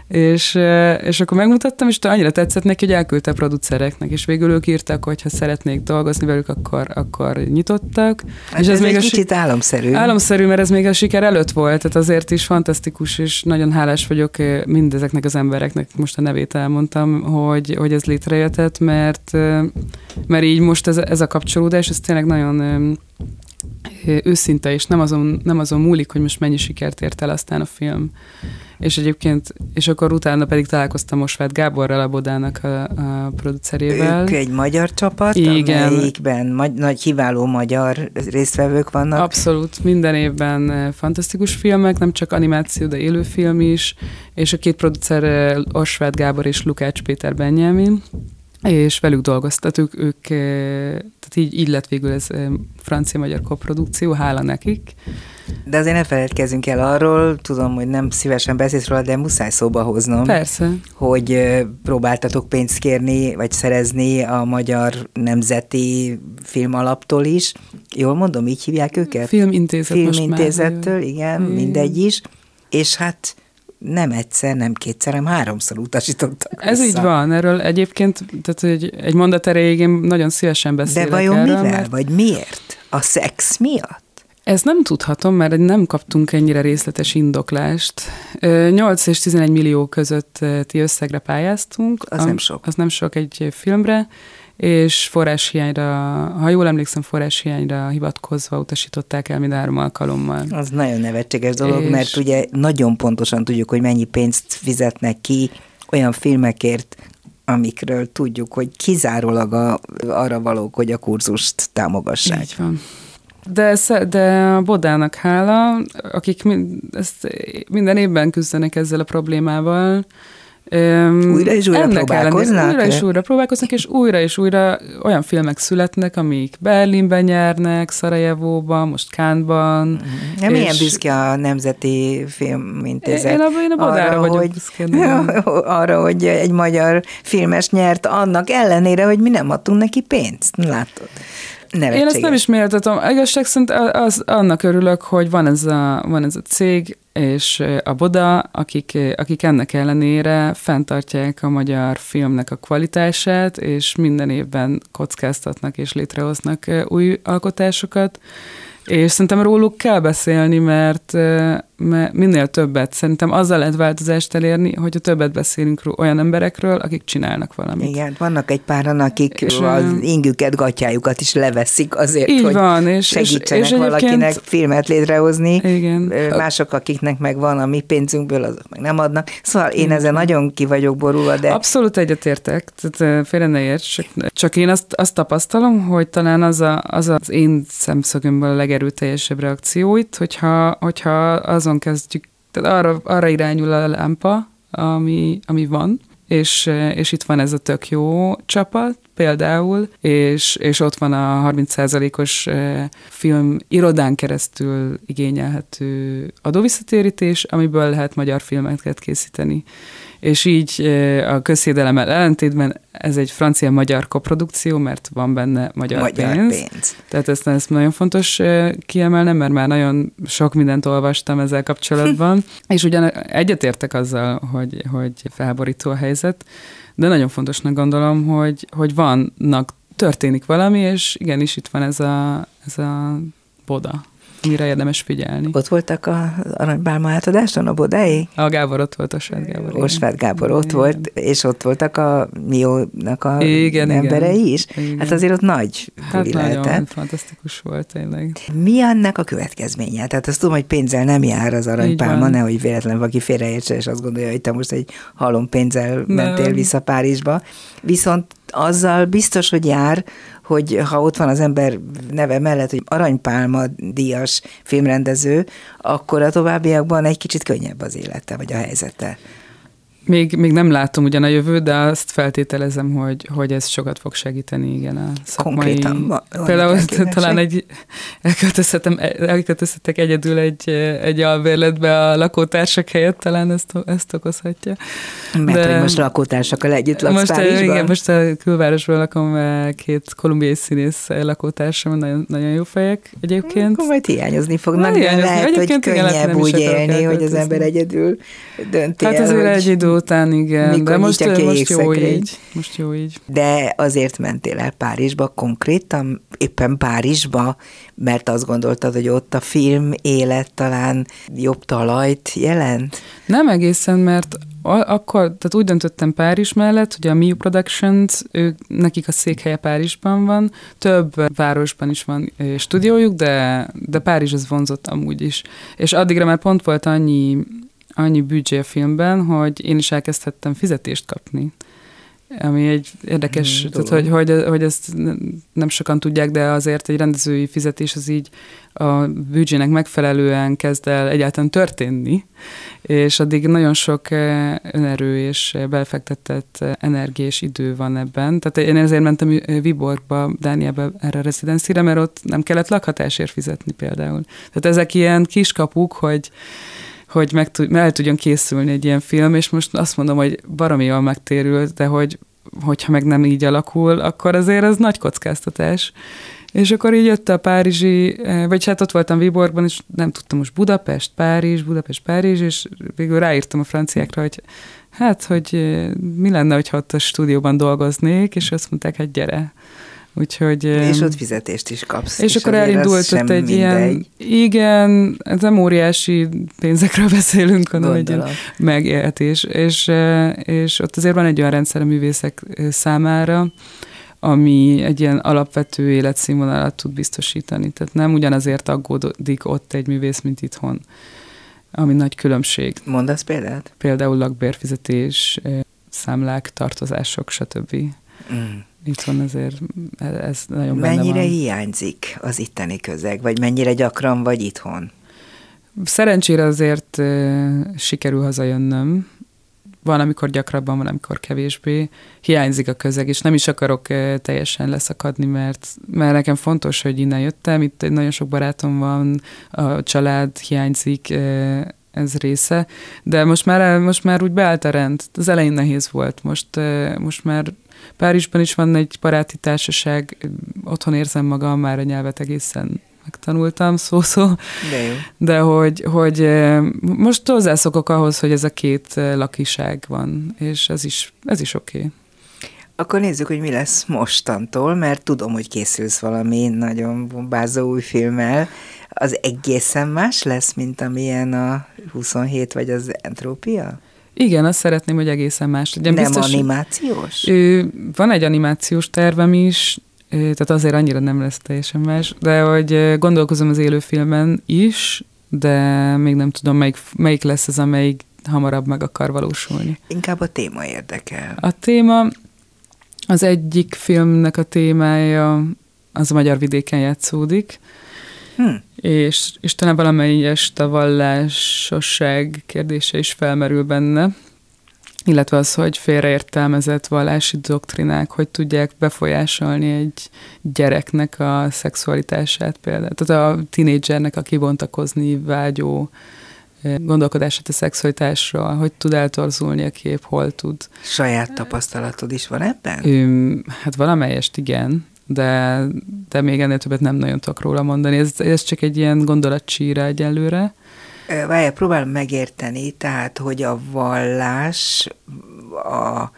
és, és akkor megmutattam, és annyira tetszett neki, hogy elküldte a producereknek, és végül ők írtak, hogy ha szeretnék dolgozni velük, akkor, akkor nyitottak. Hát és ez, ez még egy a kicsit álomszerű. Álomszerű, mert ez még a siker előtt volt, tehát azért is fantasztikus, és nagyon hálás vagyok mindezeknek az embereknek, most a nevét elmondtam, hogy, hogy ez létrejöhetett, mert, mert így most ez, ez a kapcsolódás, ez tényleg nagyon őszinte, és nem azon, nem azon múlik, hogy most mennyi sikert ért el aztán a film. És egyébként, és akkor utána pedig találkoztam Mosvát Gáborral, a Bodának a, a producerével. Ők egy magyar csapat, Igen. amelyikben magy- nagy hiváló magyar résztvevők vannak. Abszolút, minden évben fantasztikus filmek, nem csak animáció, de élőfilm is, és a két producer Osvát Gábor és Lukács Péter Benjamin, és velük dolgoztatuk, ők, tehát így, így lett végül ez francia-magyar koprodukció, hála nekik. De azért ne feledkezzünk el arról, tudom, hogy nem szívesen beszélsz róla, de muszáj szóba hoznom. Persze. Hogy próbáltatok pénzt kérni, vagy szerezni a Magyar Nemzeti Filmalaptól is. Jól mondom, így hívják őket? Filmintézet Filmintézettől, igen, igen, mindegy is. És hát nem egyszer, nem kétszer, hanem háromszor utasítottak Ez vissza. így van, erről egyébként, tehát egy, egy mondat erejéig én nagyon szívesen beszélek De vajon erről, mivel, mert... vagy miért? A szex miatt? Ezt nem tudhatom, mert nem kaptunk ennyire részletes indoklást. 8 és 11 millió közötti összegre pályáztunk. Az nem sok. Az nem sok egy filmre, és forráshiányra, ha jól emlékszem, forráshiányra hivatkozva utasították el mind három alkalommal. Az nagyon nevetséges dolog, és... mert ugye nagyon pontosan tudjuk, hogy mennyi pénzt fizetnek ki olyan filmekért, amikről tudjuk, hogy kizárólag a, arra valók, hogy a kurzust támogassák. Így van. De, de a Bodának hála, akik mind, ezt minden évben küzdenek ezzel a problémával, újra és újra próbálkoznak? Ellen, újra és újra próbálkoznak, és újra és újra olyan filmek születnek, amik Berlinben nyernek, Szarajevóban, most Kánban. Mm. Nem és... milyen büszke a Nemzeti Filmintézet. Én, én a Bodára arra, hogy, büszke. Arra, hogy egy magyar filmes nyert, annak ellenére, hogy mi nem adtunk neki pénzt. Látod? Nevetséges. Én ezt nem is méltatom. Igazság szerint az, annak örülök, hogy van ez a, van ez a cég, és a Boda, akik, akik ennek ellenére fenntartják a magyar filmnek a kvalitását, és minden évben kockáztatnak és létrehoznak új alkotásokat. És szerintem róluk kell beszélni, mert mert minél többet, szerintem azzal lehet változást elérni, hogy a többet beszélünk olyan emberekről, akik csinálnak valamit. Igen, vannak egy páran, akik és, az ingüket, gatyájukat is leveszik azért, így hogy van, és, segítsenek és, és valakinek filmet létrehozni. Igen. Mások, akiknek meg van a mi pénzünkből, azok meg nem adnak. Szóval én ezen nagyon ki vagyok borulva, de... Abszolút egyetértek, tehát félre ne érts, csak, csak én azt, azt tapasztalom, hogy talán az, a, az az én szemszögömből a legerőteljesebb reakció itt, hogyha, hogyha az azon kezdjük, tehát arra, arra irányul a lámpa, ami, ami van, és, és itt van ez a tök jó csapat például, és, és ott van a 30%-os film irodán keresztül igényelhető adóvisszatérítés, amiből lehet magyar filmeket készíteni. És így a közszédelemmel ellentétben ez egy francia-magyar koprodukció, mert van benne magyar, Magyar pénz. pénz. Tehát ezt, ezt nagyon fontos kiemelnem, mert már nagyon sok mindent olvastam ezzel kapcsolatban, és ugyan egyetértek azzal, hogy, hogy felborító a helyzet, de nagyon fontosnak gondolom, hogy, hogy vannak, történik valami, és igenis itt van ez a, ez a boda, mire érdemes figyelni. Ott voltak a aranybálma átadáson, a Bodái? A Gábor ott volt, a Svet Gábor. Osváth Gábor ott Igen. volt, és ott voltak a Miónak a Igen, emberei igen. is. Igen. Hát azért ott nagy Hát nagyon lehetett. fantasztikus volt tényleg. Mi annak a következménye? Tehát azt tudom, hogy pénzzel nem jár az aranypálma, nehogy véletlen valaki félreértse, és azt gondolja, hogy te most egy halom pénzzel mentél Nem. vissza Párizsba. Viszont azzal biztos, hogy jár, hogy ha ott van az ember neve mellett, hogy aranypálma díjas filmrendező, akkor a továbbiakban egy kicsit könnyebb az élete, vagy a helyzete. Még, még nem látom ugyan a jövőt, de azt feltételezem, hogy, hogy ez sokat fog segíteni, igen, a szakmai... Konkrétan van Például talán egy, elköltözhetem, elköltözhetek egyedül egy, egy albérletbe a lakótársak helyett, talán ezt, ezt okozhatja. Mert De- hogy most lakótársakkal együtt laksz most, Párizsban? igen, most a külvárosban lakom, két kolumbiai színész lakótársam, nagyon, nagyon jó fejek egyébként. Akkor majd hiányozni fognak, Na, de lehet, hogy könnyebb úgy élni, hogy az ember egyedül dönti Hát el, azért hogy egy idő után, igen, mikor de most, most jó jégszekrény. így. Most jó így. De azért mentél el Párizsba konkrétan, éppen Párizsba, mert azt gondoltad, hogy ott a film élet talán jobb talajt jelent? Nem egészen, mert akkor, tehát úgy döntöttem Párizs mellett, hogy a Miu Productions, ők, nekik a székhelye Párizsban van, több városban is van stúdiójuk, de, de Párizs az vonzott amúgy is. És addigra már pont volt annyi, annyi büdzsé a filmben, hogy én is elkezdhettem fizetést kapni. Ami egy érdekes, Hmm, tehát, hogy, hogy, hogy ezt nem sokan tudják, de azért egy rendezői fizetés az így a büdzsének megfelelően kezd el egyáltalán történni, és addig nagyon sok eh, önerő és belefektetett eh, energia és idő van ebben. Tehát én ezért mentem eh, Viborgba, Dánielbe erre a rezidenszire, mert ott nem kellett lakhatásért fizetni például. Tehát ezek ilyen kiskapuk, hogy hogy meg tud, el tudjon készülni egy ilyen film, és most azt mondom, hogy baromi jól megtérült, de hogy hogyha meg nem így alakul, akkor azért ez nagy kockáztatás. És akkor így jött a párizsi, eh, vagy hát ott voltam Viborgban, és nem tudtam most Budapest, Párizs, Budapest, Párizs, és végül ráírtam a franciákra, hogy hát, hogy eh, mi lenne, hogyha ott a stúdióban dolgoznék, és azt mondták, hát gyere. Úgyhogy... És ott fizetést is kapsz. és, akkor azért az elindult ott egy ilyen, igen, ez nem óriási pénzekről beszélünk, hanem egy ilyen megélhetés, és, eh, és ott azért van egy olyan rendszer a művészek eh, számára, ami egy ilyen alapvető életszínvonalat tud biztosítani. Tehát nem ugyanazért aggódik ott egy művész, mint itthon, ami nagy különbség. Mondasz példát? Például lakbérfizetés, eh, számlák, tartozások, stb. Mm. Itthon azért ez nagyon benne Mennyire hiányzik az itteni közeg, vagy mennyire gyakran vagy itthon? Szerencsére azért sikerül hazajönnöm. Van, amikor gyakrabban, van, amikor kevésbé. Hiányzik a közeg, és nem is akarok teljesen leszakadni, mert, mert nekem fontos, hogy innen jöttem. Itt nagyon sok barátom van, a család hiányzik, ez része. De most már, most már úgy beállt a rend. Az elején nehéz volt. Most, most már Párizsban is van egy baráti társaság, otthon érzem magam, már a nyelvet egészen megtanultam szó-szó, De jó. de hogy, hogy eh, most hozzászokok ahhoz, hogy ez a két eh, lakiság van, és ez is, ez is oké. Okay. Akkor nézzük, hogy mi lesz mostantól, mert tudom, hogy készülsz valami nagyon bombázó új filmmel. Az egészen más lesz, mint amilyen a 27 vagy az Entrópia? Igen, azt szeretném, hogy egészen más legyen. Nem Biztos, animációs? Ő, van egy animációs tervem is, tehát azért annyira nem lesz teljesen más, de hogy gondolkozom az élőfilmen is, de még nem tudom, melyik, melyik lesz az, amelyik hamarabb meg akar valósulni. Inkább a téma érdekel. A téma, az egyik filmnek a témája az a magyar vidéken játszódik, Hm. És, és talán valamelyest a vallásosság kérdése is felmerül benne, illetve az, hogy félreértelmezett vallási doktrinák, hogy tudják befolyásolni egy gyereknek a szexualitását például. Tehát a tinédzsernek a kibontakozni vágyó gondolkodását a szexualitásról, hogy tud eltorzulni a kép, hol tud. Saját tapasztalatod is van ebben? Hát valamelyest igen, de, de még ennél többet nem nagyon tudok róla mondani. Ez, ez csak egy ilyen gondolatcsíra egyelőre. Várjál, próbálom megérteni, tehát, hogy a vallás, a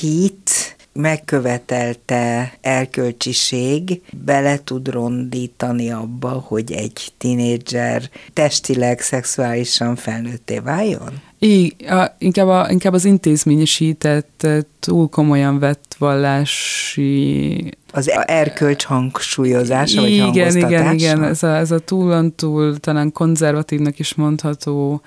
hit, megkövetelte elkölcsiség bele tud rondítani abba, hogy egy tinédzser testileg, szexuálisan felnőtté váljon? A, inkább, a, inkább az intézményesített, túl komolyan vett vallási... Az erkölcs hangsúlyozása, vagy Igen, igen, igen. Ez a, ez a túl túl talán konzervatívnak is mondható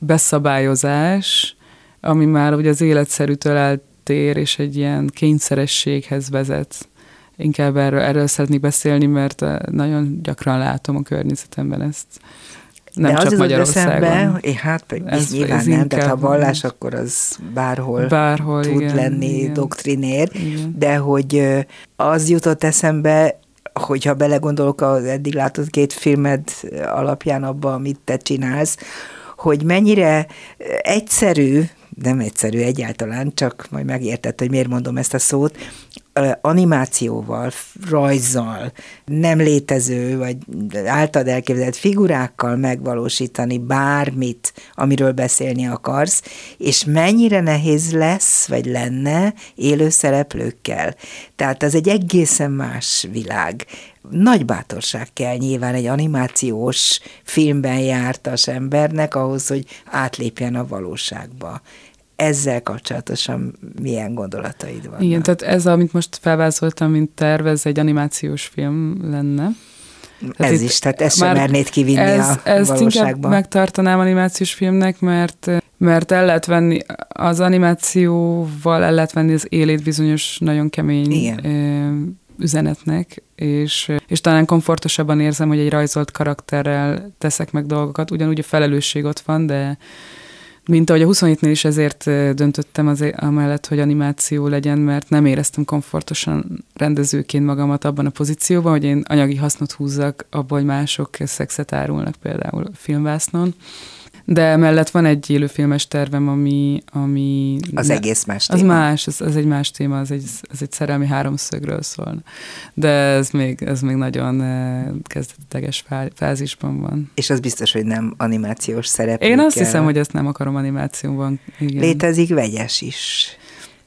beszabályozás, ami már ugye az életszerűtől eltér, és egy ilyen kényszerességhez vezet. Inkább erről, erről szeretnék beszélni, mert nagyon gyakran látom a környezetemben ezt. Nem de csak az Magyarországon. Eszembe, é, hát ez, nyilván ez nem, tehát ha vallás, akkor az bárhol, bárhol tud igen, lenni igen. doktrinér, igen. de hogy az jutott eszembe, hogyha belegondolok az eddig látott két filmed alapján abba, amit te csinálsz, hogy mennyire egyszerű, nem egyszerű egyáltalán, csak majd megértett, hogy miért mondom ezt a szót, animációval, rajzzal, nem létező, vagy általad elképzelt figurákkal megvalósítani bármit, amiről beszélni akarsz, és mennyire nehéz lesz, vagy lenne élő szereplőkkel. Tehát ez egy egészen más világ. Nagy bátorság kell nyilván egy animációs filmben jártas embernek ahhoz, hogy átlépjen a valóságba ezzel kapcsolatosan milyen gondolataid vannak? Igen, tehát ez, amit most felvázoltam, mint tervez, egy animációs film lenne. Tehát ez is, tehát ezt sem mernéd kivinni ez, a ezt valóságba. inkább megtartanám animációs filmnek, mert mert el lehet venni, az animációval el lehet venni az élét bizonyos nagyon kemény Igen. üzenetnek, és, és talán komfortosabban érzem, hogy egy rajzolt karakterrel teszek meg dolgokat, ugyanúgy a felelősség ott van, de mint ahogy a 27-nél is ezért döntöttem az, amellett, hogy animáció legyen, mert nem éreztem komfortosan rendezőként magamat abban a pozícióban, hogy én anyagi hasznot húzzak abban, hogy mások szexet árulnak például filmvásznon. De mellett van egy élőfilmes tervem, ami... ami az ne, egész más téma. Az más, az, az egy más téma, az egy, az egy szerelmi háromszögről szól. De ez még, ez még nagyon kezdeteges fázisban van. És az biztos, hogy nem animációs szerep. Én azt hiszem, hogy ezt nem akarom animációban. Igen. Létezik vegyes is.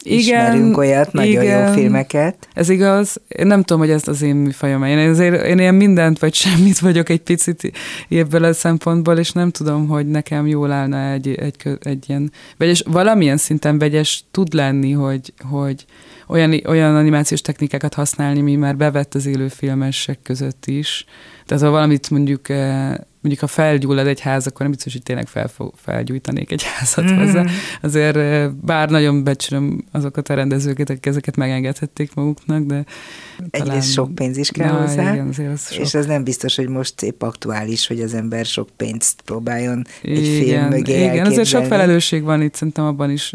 Igen, ismerünk olyat, nagyon igen, jó filmeket. Ez igaz. Én nem tudom, hogy ez az én műfajom. Én, azért, én ilyen mindent vagy semmit vagyok egy picit ebből a szempontból, és nem tudom, hogy nekem jól állna egy, egy, egy ilyen vegyes, valamilyen szinten vegyes tud lenni, hogy, hogy olyan, olyan animációs technikákat használni, mi már bevett az élőfilmesek között is. Tehát ha valamit mondjuk eh, mondjuk ha felgyullad egy ház, akkor nem biztos, hogy tényleg fel, felgyújtanék egy házat mm. hozzá. Azért bár nagyon becsülöm azokat a rendezőket, akik ezeket megengedhették maguknak, de Egyrészt talán... sok pénz is kell Na, hozzá, igen, azért az sok. és ez nem biztos, hogy most épp aktuális, hogy az ember sok pénzt próbáljon egy igen, film mögé Igen, elképzelni. azért sok felelősség van itt szerintem abban is,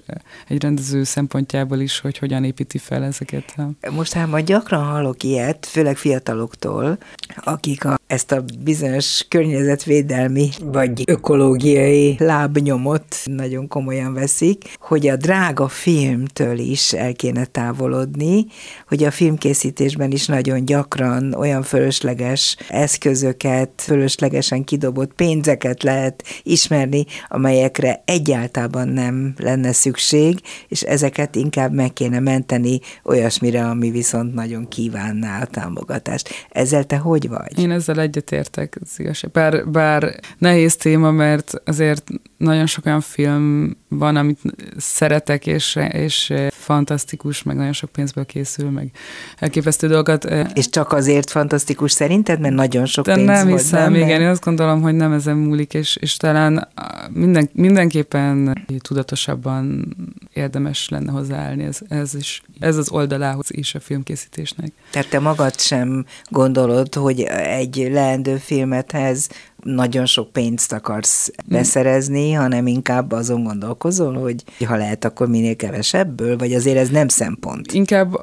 egy rendező szempontjából is, hogy hogyan építi fel ezeket. Most hát majd gyakran hallok ilyet, főleg fiataloktól, akik a, ezt a bizonyos környezet környezetvédelmi vagy ökológiai lábnyomot nagyon komolyan veszik, hogy a drága filmtől is el kéne távolodni, hogy a filmkészítésben is nagyon gyakran olyan fölösleges eszközöket, fölöslegesen kidobott pénzeket lehet ismerni, amelyekre egyáltalán nem lenne szükség, és ezeket inkább meg kéne menteni olyasmire, ami viszont nagyon kívánná a támogatást. Ezzel te hogy vagy? Én ezzel egyetértek, az igazság. Bár, bár nehéz téma, mert azért nagyon sok olyan film van, amit szeretek, és, és fantasztikus, meg nagyon sok pénzből készül, meg elképesztő dolgokat. És csak azért fantasztikus szerinted, mert nagyon sok De pénz nem volt hiszem, benne? igen, én azt gondolom, hogy nem ezen múlik, és, és talán minden, mindenképpen tudatosabban érdemes lenne hozzáállni ez, ez, is, ez az oldalához is a filmkészítésnek. Tehát te magad sem gondolod, hogy egy leendő filmethez nagyon sok pénzt akarsz beszerezni, hanem inkább azon gondolkozol, hogy ha lehet, akkor minél kevesebből, vagy azért ez nem szempont? Inkább,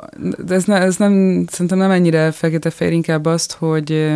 de ez, ne, ez nem, szerintem nem ennyire fekete-fehér, inkább azt, hogy,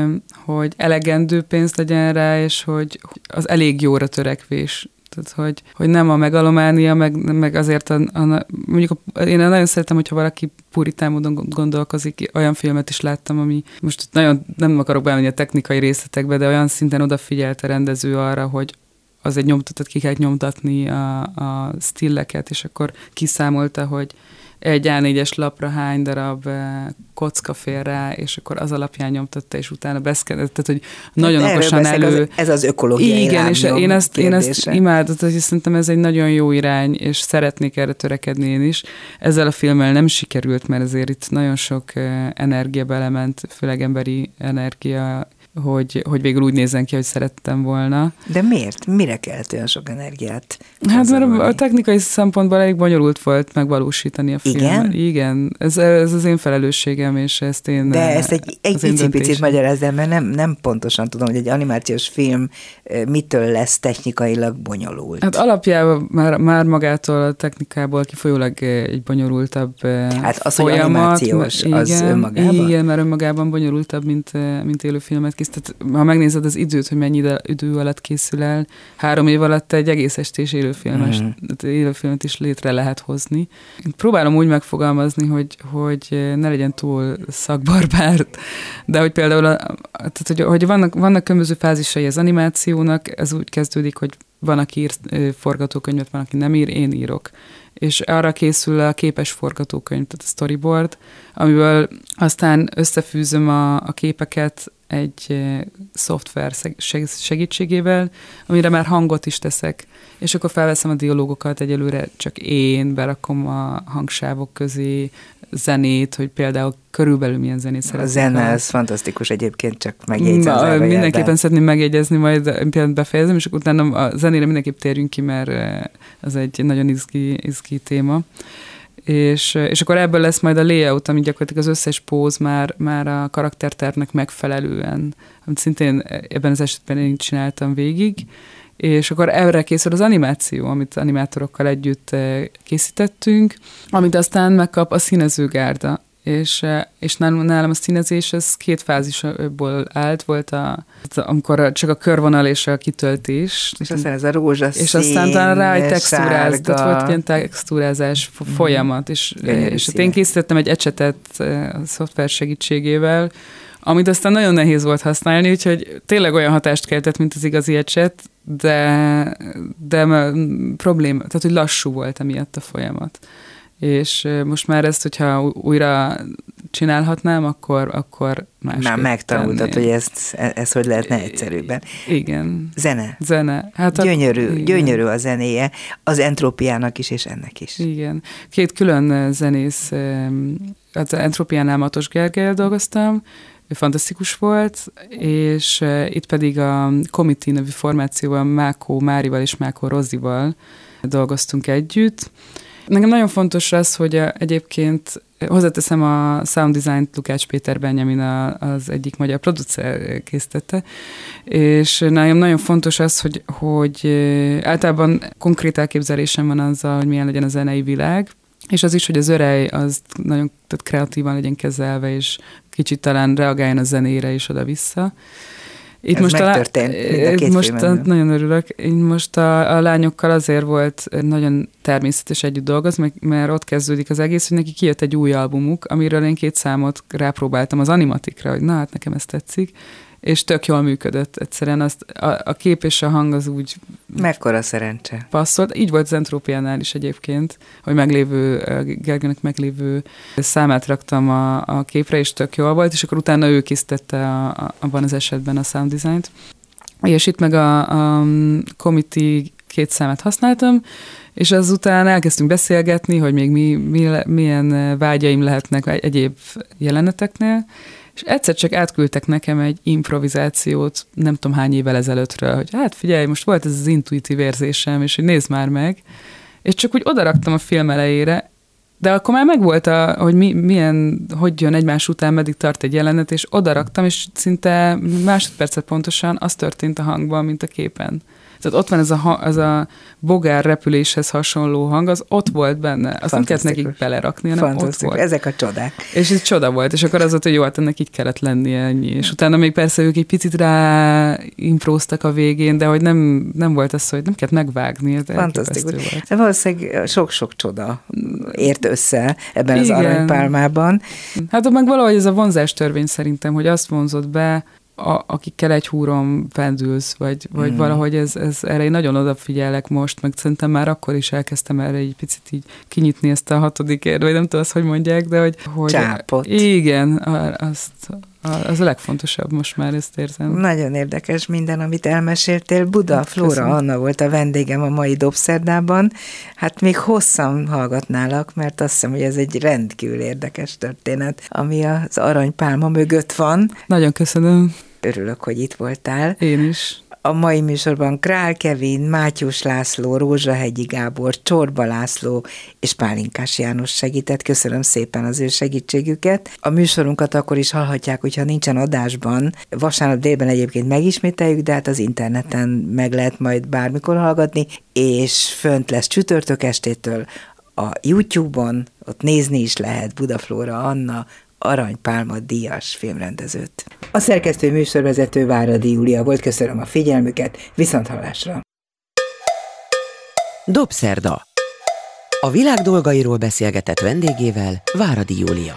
hogy elegendő pénz legyen rá, és hogy az elég jóra törekvés. Tehát, hogy, hogy nem a megalománia, meg, meg azért a, a, mondjuk a, én nagyon szeretem, hogyha valaki puritán módon gondolkozik, olyan filmet is láttam, ami most nagyon nem akarok bemenni a technikai részletekbe, de olyan szinten odafigyelt a rendező arra, hogy az egy nyomtatott, ki kell nyomtatni a, a stilleket, és akkor kiszámolta, hogy egy A4-es lapra hány darab eh, kocka fér rá, és akkor az alapján nyomtatta, és utána beszkedett, tehát hogy nagyon hát okosan elő... Az, ez az ökológiai Igen, és én ezt, én ezt imádott, hogy szerintem ez egy nagyon jó irány, és szeretnék erre törekedni én is. Ezzel a filmmel nem sikerült, mert azért itt nagyon sok eh, energia belement, főleg emberi energia hogy, hogy végül úgy nézzen ki, hogy szerettem volna. De miért? Mire kellett olyan sok energiát? Hát mert a, a technikai szempontból elég bonyolult volt megvalósítani a filmet. Igen? Igen, ez, ez az én felelősségem, és ezt én De ezt egy, egy picit magyarázz mert nem, nem pontosan tudom, hogy egy animációs film mitől lesz technikailag bonyolult. Hát alapjában már, már magától a technikából kifolyólag egy bonyolultabb Hát az, folyamat, hogy animációs, igen, az önmagában? Igen, mert önmagában bonyolultabb, mint, mint élőfilmet kész. Tehát, ha megnézed az időt, hogy mennyi idő alatt készül el, három év alatt egy egész estés élőfilmes, mm. élőfilmet is létre lehet hozni. Próbálom úgy megfogalmazni, hogy, hogy ne legyen túl szakbarbár, de hogy például, a, tehát, hogy, hogy vannak, vannak különböző fázisai az animációnak, ez úgy kezdődik, hogy van, aki ír forgatókönyvet, van, aki nem ír, én írok. És arra készül a képes forgatókönyv, tehát a storyboard, amiből aztán összefűzöm a, a képeket egy szoftver segítségével, amire már hangot is teszek, és akkor felveszem a dialógokat, egyelőre csak én berakom a hangsávok közé zenét, hogy például körülbelül milyen zenét szeretnék. A zene, ez fantasztikus egyébként, csak megjegyzem. Na, mindenképpen szeretném megjegyezni, majd például befejezem, és utána a zenére mindenképp térjünk ki, mert az egy nagyon izgi, izgi téma és, és akkor ebből lesz majd a layout, ami gyakorlatilag az összes póz már, már a karaktertervnek megfelelően, amit szintén ebben az esetben én csináltam végig, és akkor erre készül az animáció, amit animátorokkal együtt eh, készítettünk, amit aztán megkap a színezőgárda, és, és nálam, nálam a színezés ez két fázisból állt, volt a, amikor csak a körvonal és a kitöltés. És aztán ez a rózsaszín, És aztán talán rá egy textúráz, tehát volt ilyen textúrázás mm. folyamat, és, és hát én készítettem egy ecsetet a szoftver segítségével, amit aztán nagyon nehéz volt használni, úgyhogy tényleg olyan hatást keltett, mint az igazi ecset, de, de probléma, tehát hogy lassú volt emiatt a folyamat és most már ezt, hogyha újra csinálhatnám, akkor, akkor másképp Már megtanultad, hogy ezt, e, ezt hogy lehetne egyszerűbben. Igen. Zene. Zene. Hát gyönyörű, a, gyönyörű a zenéje, az entrópiának is, és ennek is. Igen. Két külön zenész, az entrópiánál Matos Gergelyel dolgoztam, ő fantasztikus volt, és itt pedig a Committee nevű formációban Mákó Márival és Mákó Rozival dolgoztunk együtt, Nekem nagyon fontos az, hogy egyébként hozzáteszem a sound design-t Lukács Péter Benjamin az egyik magyar producer készítette, és nagyon, nagyon fontos az, hogy, hogy általában konkrét elképzelésem van azzal, hogy milyen legyen a zenei világ, és az is, hogy az örej az nagyon tehát kreatívan legyen kezelve, és kicsit talán reagáljon a zenére is oda-vissza. Itt Ez most megtörtént a, két most a, nagyon örülök. Én most a, a lányokkal azért volt nagyon természetes együtt dolgozni, mert ott kezdődik az egész, hogy neki kijött egy új albumuk, amiről én két számot rápróbáltam az animatikra, hogy na hát nekem ez tetszik, és tök jól működött egyszerűen. Azt, a, a kép és a hang az úgy... Mekkora szerencse. Passzolt. Így volt az Entrópiánál is egyébként, hogy meglévő, Gergőnek meglévő számát raktam a, a képre, és tök jól volt, és akkor utána ő készítette a, a, abban az esetben a sound design-t. És itt meg a, a committee két számát használtam, és azután elkezdtünk beszélgetni, hogy még mi, mi, milyen vágyaim lehetnek egyéb jeleneteknél, és egyszer csak átküldtek nekem egy improvizációt, nem tudom hány évvel ezelőttről, hogy hát figyelj, most volt ez az intuitív érzésem, és hogy nézd már meg, és csak úgy odaraktam a film elejére, de akkor már megvolt, a, hogy mi, milyen, hogy jön egymás után, meddig tart egy jelenet, és oda raktam, és szinte másodpercet pontosan az történt a hangban, mint a képen. Tehát ott van ez a, ez a bogár repüléshez hasonló hang, az ott volt benne. Azt nem kellett nekik belerakni, hanem ott volt. Ezek a csodák. És ez csoda volt, és akkor az volt, hogy jó, hát ennek így kellett lennie ennyi. És utána még persze ők egy picit rá impróztak a végén, de hogy nem, nem volt az, hogy nem kellett megvágni. Ez Fantasztikus. Volt. De valószínűleg sok-sok csoda ért össze ebben Igen. az aranypálmában. Hát meg valahogy ez a vonzás törvény szerintem, hogy azt vonzott be, a, akikkel egy húron pendülsz, vagy, vagy mm. valahogy ez, ez, erre én nagyon odafigyelek most, meg szerintem már akkor is elkezdtem erre egy picit így kinyitni ezt a hatodik ér, vagy nem tudom azt, hogy mondják, de hogy... hogy Csápot. Igen, azt, az a legfontosabb, most már ezt érzem. Nagyon érdekes minden, amit elmeséltél. Buda hát, Flóra köszönöm. Anna volt a vendégem a mai Dobszerdában. Hát még hosszan hallgatnálak, mert azt hiszem, hogy ez egy rendkívül érdekes történet, ami az aranypálma mögött van. Nagyon köszönöm. Örülök, hogy itt voltál. Én is. A mai műsorban Král Kevin, Mátyus László, Rózsahegyi Gábor, Csorba László és Pálinkás János segített. Köszönöm szépen az ő segítségüket. A műsorunkat akkor is hallhatják, hogyha nincsen adásban. Vasárnap délben egyébként megismételjük, de hát az interneten meg lehet majd bármikor hallgatni, és fönt lesz csütörtök estétől a YouTube-on, ott nézni is lehet Budaflóra Anna, Aranypálma díjas filmrendezőt. A szerkesztő műsorvezető Váradi Júlia volt, köszönöm a figyelmüket, viszont hallásra. Dobszerda. A világ dolgairól beszélgetett vendégével Váradi Júlia.